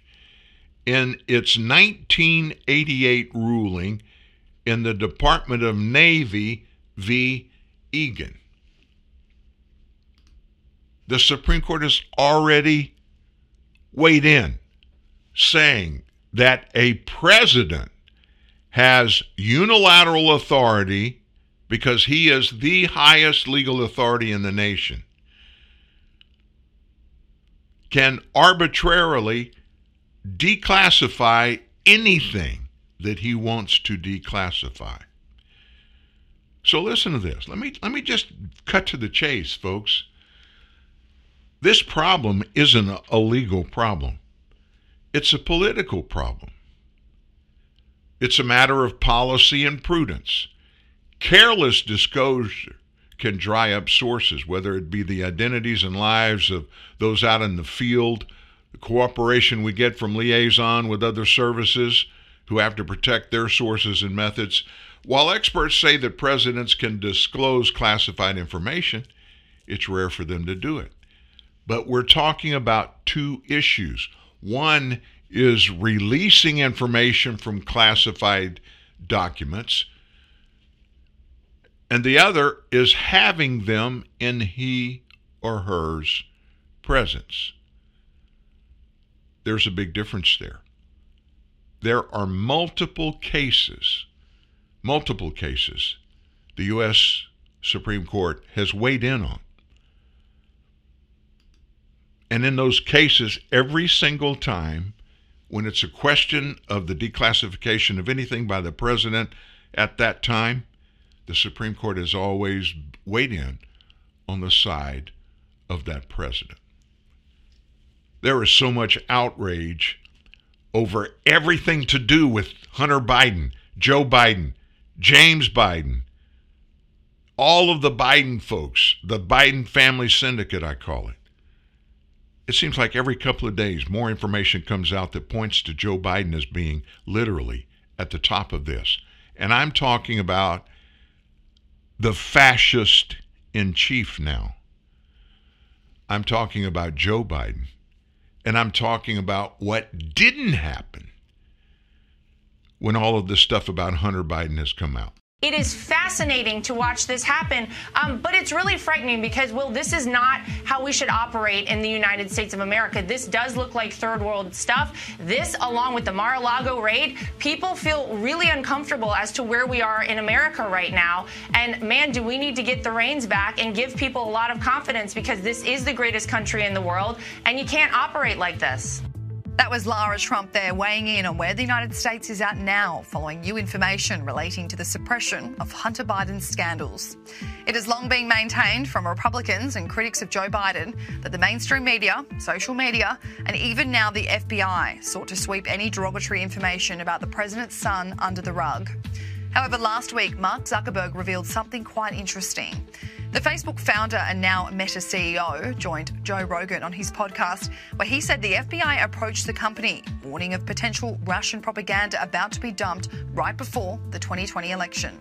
in its 1988 ruling in the Department of Navy v. Egan. The Supreme Court has already weighed in saying that a president has unilateral authority because he is the highest legal authority in the nation, can arbitrarily declassify anything that he wants to declassify. So listen to this. Let me let me just cut to the chase, folks. This problem isn't a legal problem. It's a political problem. It's a matter of policy and prudence. Careless disclosure can dry up sources, whether it be the identities and lives of those out in the field, the cooperation we get from liaison with other services who have to protect their sources and methods. While experts say that presidents can disclose classified information, it's rare for them to do it. But we're talking about two issues. One is releasing information from classified documents, and the other is having them in he or hers presence. There's a big difference there. There are multiple cases, multiple cases the U.S. Supreme Court has weighed in on. And in those cases, every single time when it's a question of the declassification of anything by the president at that time, the Supreme Court has always weighed in on the side of that president. There is so much outrage over everything to do with Hunter Biden, Joe Biden, James Biden, all of the Biden folks, the Biden family syndicate, I call it it seems like every couple of days more information comes out that points to Joe Biden as being literally at the top of this. And I'm talking about the fascist in chief now. I'm talking about Joe Biden. And I'm talking about what didn't happen when all of this stuff about Hunter Biden has come out. It is fascinating to watch this happen, um, but it's really frightening because, well, this is not how we should operate in the United States of America. This does look like third world stuff. This, along with the Mar a Lago raid, people feel really uncomfortable as to where we are in America right now. And man, do we need to get the reins back and give people a lot of confidence because this is the greatest country in the world, and you can't operate like this. That was Lara Trump there weighing in on where the United States is at now following new information relating to the suppression of Hunter Biden's scandals. It has long been maintained from Republicans and critics of Joe Biden that the mainstream media, social media, and even now the FBI sought to sweep any derogatory information about the president's son under the rug. However, last week, Mark Zuckerberg revealed something quite interesting. The Facebook founder and now Meta CEO joined Joe Rogan on his podcast, where he said the FBI approached the company, warning of potential Russian propaganda about to be dumped right before the 2020 election.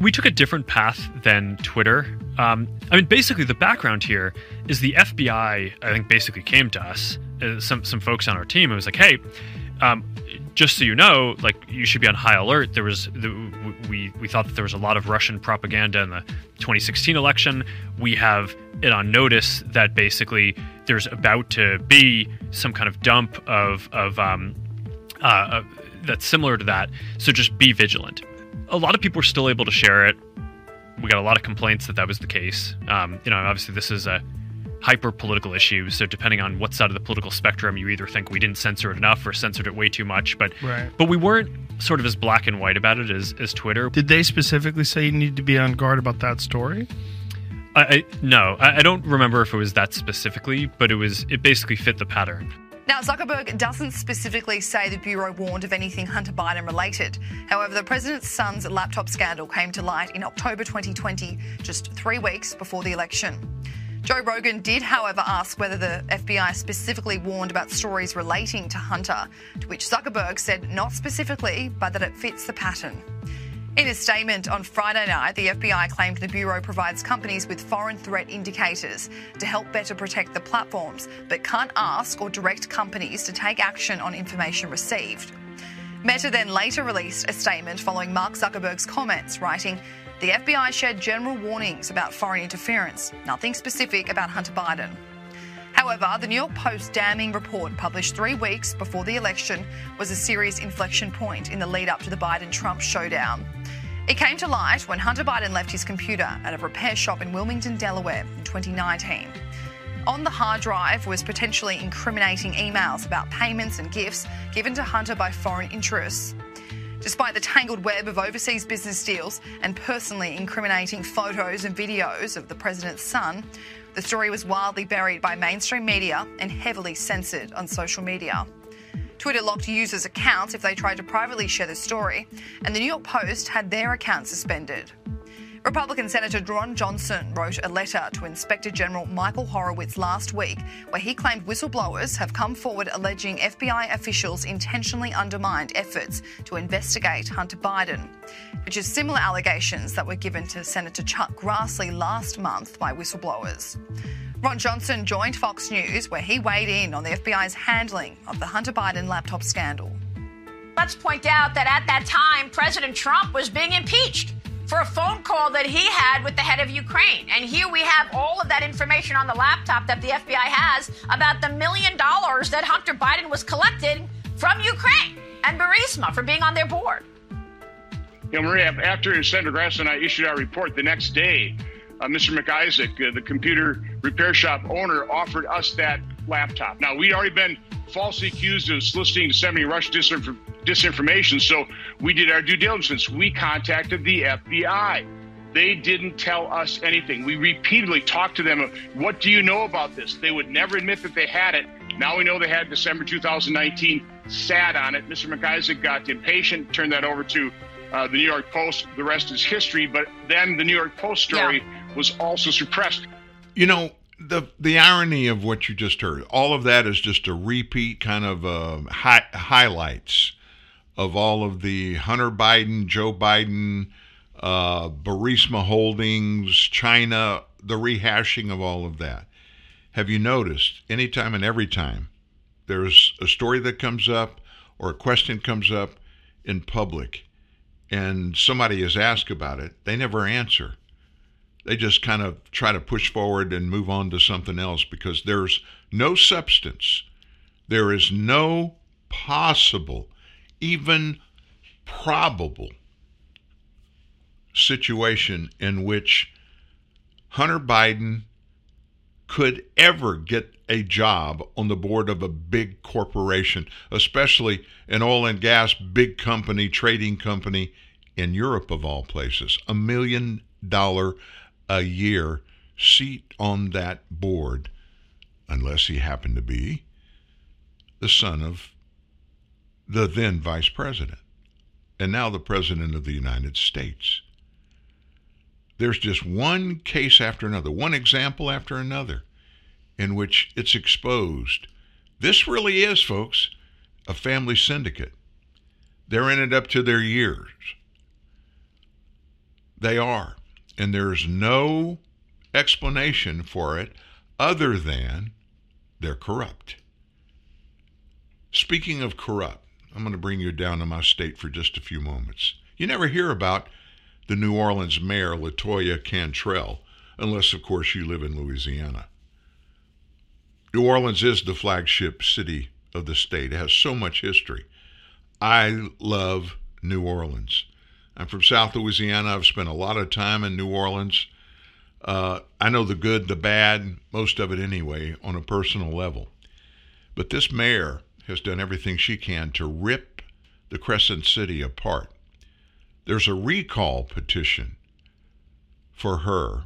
We took a different path than Twitter. Um, I mean, basically, the background here is the FBI, I think, basically came to us, uh, some, some folks on our team, it was like, hey, um, just so you know, like you should be on high alert. There was the, we we thought that there was a lot of Russian propaganda in the 2016 election. We have it on notice that basically there's about to be some kind of dump of of um, uh, uh, that's similar to that. So just be vigilant. A lot of people were still able to share it. We got a lot of complaints that that was the case. Um, you know, obviously this is a hyper political issues. So depending on what side of the political spectrum, you either think we didn't censor it enough or censored it way too much. But right. but we weren't sort of as black and white about it as, as Twitter. Did they specifically say you need to be on guard about that story? I, I no, I, I don't remember if it was that specifically, but it was it basically fit the pattern. Now, Zuckerberg doesn't specifically say the Bureau warned of anything Hunter Biden related. However, the president's son's laptop scandal came to light in October 2020, just three weeks before the election. Joe Rogan did, however, ask whether the FBI specifically warned about stories relating to Hunter, to which Zuckerberg said not specifically, but that it fits the pattern. In a statement on Friday night, the FBI claimed the Bureau provides companies with foreign threat indicators to help better protect the platforms, but can't ask or direct companies to take action on information received. Meta then later released a statement following Mark Zuckerberg's comments, writing, the FBI shared general warnings about foreign interference, nothing specific about Hunter Biden. However, the New York Post damning report published three weeks before the election was a serious inflection point in the lead up to the Biden Trump showdown. It came to light when Hunter Biden left his computer at a repair shop in Wilmington, Delaware in 2019. On the hard drive was potentially incriminating emails about payments and gifts given to Hunter by foreign interests. Despite the tangled web of overseas business deals and personally incriminating photos and videos of the president's son, the story was wildly buried by mainstream media and heavily censored on social media. Twitter locked users' accounts if they tried to privately share the story, and the New York Post had their account suspended. Republican Senator Ron Johnson wrote a letter to Inspector General Michael Horowitz last week where he claimed whistleblowers have come forward alleging FBI officials intentionally undermined efforts to investigate Hunter Biden, which is similar allegations that were given to Senator Chuck Grassley last month by whistleblowers. Ron Johnson joined Fox News where he weighed in on the FBI's handling of the Hunter Biden laptop scandal. Let's point out that at that time, President Trump was being impeached for a phone call that he had with the head of Ukraine. And here we have all of that information on the laptop that the FBI has about the million dollars that Hunter Biden was collecting from Ukraine and Burisma for being on their board. Know, Maria, after Senator Grass and I issued our report the next day, uh, Mr. Mac Isaac, uh, the computer repair shop owner, offered us that laptop. Now, we'd already been falsely accused of soliciting, disseminating Russian disinformation disinformation. So we did our due diligence. We contacted the FBI. They didn't tell us anything. We repeatedly talked to them. What do you know about this? They would never admit that they had it. Now we know they had December 2019, sat on it. Mr. Mac Isaac got impatient, turned that over to uh, the New York Post. The rest is history. But then the New York Post story yeah. was also suppressed. You know, the the irony of what you just heard, all of that is just a repeat kind of uh, hi- highlights of all of the Hunter Biden, Joe Biden, uh, Burisma Holdings, China, the rehashing of all of that. Have you noticed anytime and every time there's a story that comes up or a question comes up in public and somebody is asked about it, they never answer. They just kind of try to push forward and move on to something else because there's no substance. There is no possible even probable situation in which Hunter Biden could ever get a job on the board of a big corporation, especially an oil and gas big company, trading company in Europe, of all places. A million dollar a year seat on that board, unless he happened to be the son of the then vice president, and now the president of the United States. There's just one case after another, one example after another, in which it's exposed. This really is, folks, a family syndicate. They're in it up to their years. They are. And there's no explanation for it other than they're corrupt. Speaking of corrupt, I'm going to bring you down to my state for just a few moments. You never hear about the New Orleans mayor, Latoya Cantrell, unless, of course, you live in Louisiana. New Orleans is the flagship city of the state. It has so much history. I love New Orleans. I'm from South Louisiana. I've spent a lot of time in New Orleans. Uh, I know the good, the bad, most of it anyway, on a personal level. But this mayor has done everything she can to rip the Crescent City apart. There's a recall petition for her.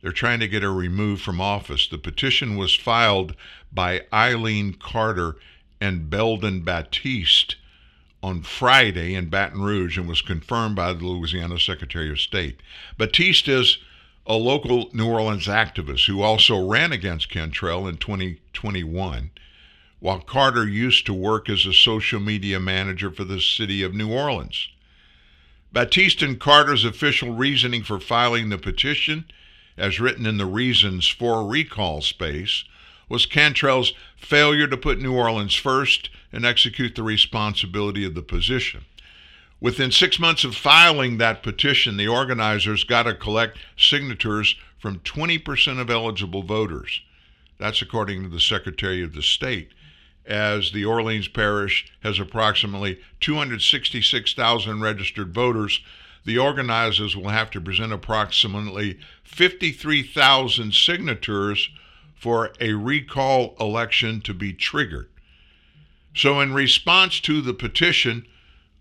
They're trying to get her removed from office. The petition was filed by Eileen Carter and Belden Batiste on Friday in Baton Rouge and was confirmed by the Louisiana Secretary of State. Batiste is a local New Orleans activist who also ran against Cantrell in 2021 while Carter used to work as a social media manager for the city of New Orleans. Batiste and Carter's official reasoning for filing the petition, as written in the Reasons for Recall space, was Cantrell's failure to put New Orleans first and execute the responsibility of the position. Within six months of filing that petition, the organizers got to collect signatures from 20% of eligible voters. That's according to the Secretary of the State. As the Orleans Parish has approximately 266,000 registered voters, the organizers will have to present approximately 53,000 signatures for a recall election to be triggered. So, in response to the petition,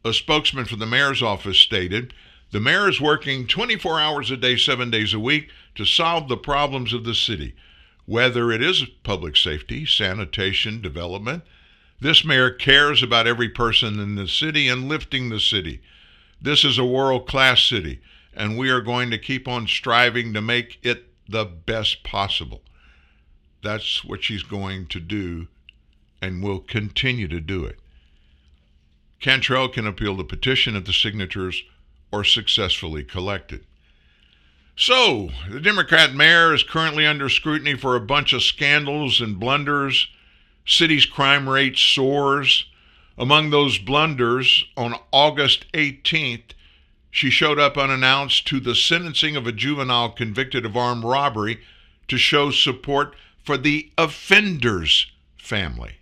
a spokesman for the mayor's office stated the mayor is working 24 hours a day, seven days a week to solve the problems of the city, whether it is public safety, sanitation, development. This mayor cares about every person in the city and lifting the city. This is a world class city, and we are going to keep on striving to make it the best possible. That's what she's going to do and will continue to do it. Cantrell can appeal the petition if the signatures are successfully collected. So, the Democrat mayor is currently under scrutiny for a bunch of scandals and blunders. City's crime rate soars. Among those blunders, on August 18th, she showed up unannounced to the sentencing of a juvenile convicted of armed robbery to show support for the offender's family.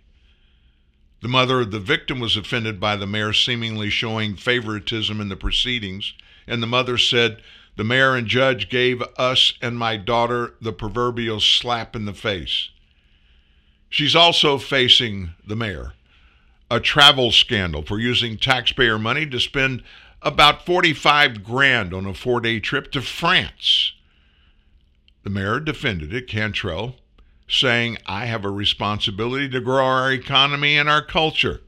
The mother of the victim was offended by the mayor seemingly showing favoritism in the proceedings, and the mother said, The mayor and judge gave us and my daughter the proverbial slap in the face. She's also facing the mayor a travel scandal for using taxpayer money to spend about 45 grand on a four day trip to France. The mayor defended it, Cantrell, saying, I have a responsibility to grow our economy and our culture.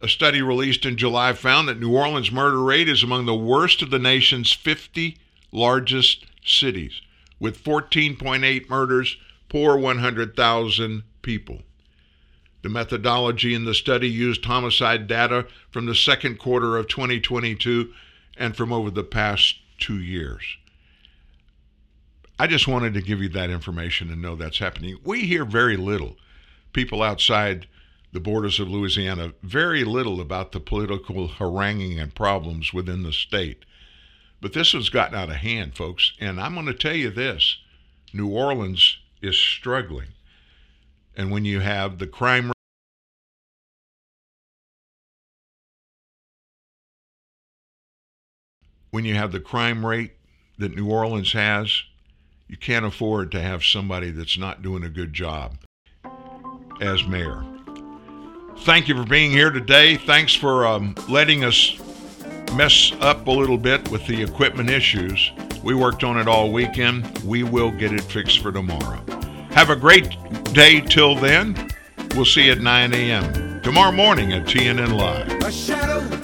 A study released in July found that New Orleans' murder rate is among the worst of the nation's 50 largest cities, with 14.8 murders per 100,000 people. The methodology in the study used homicide data from the second quarter of 2022 and from over the past two years. I just wanted to give you that information and know that's happening. We hear very little, people outside the borders of Louisiana, very little about the political haranguing and problems within the state. But this one's gotten out of hand, folks. And I'm going to tell you this New Orleans is struggling. And when you have the crime when you have the crime rate that New Orleans has, you can't afford to have somebody that's not doing a good job as mayor. Thank you for being here today. Thanks for um, letting us mess up a little bit with the equipment issues. We worked on it all weekend. We will get it fixed for tomorrow. Have a great day till then. We'll see you at 9 a.m. tomorrow morning at TNN Live.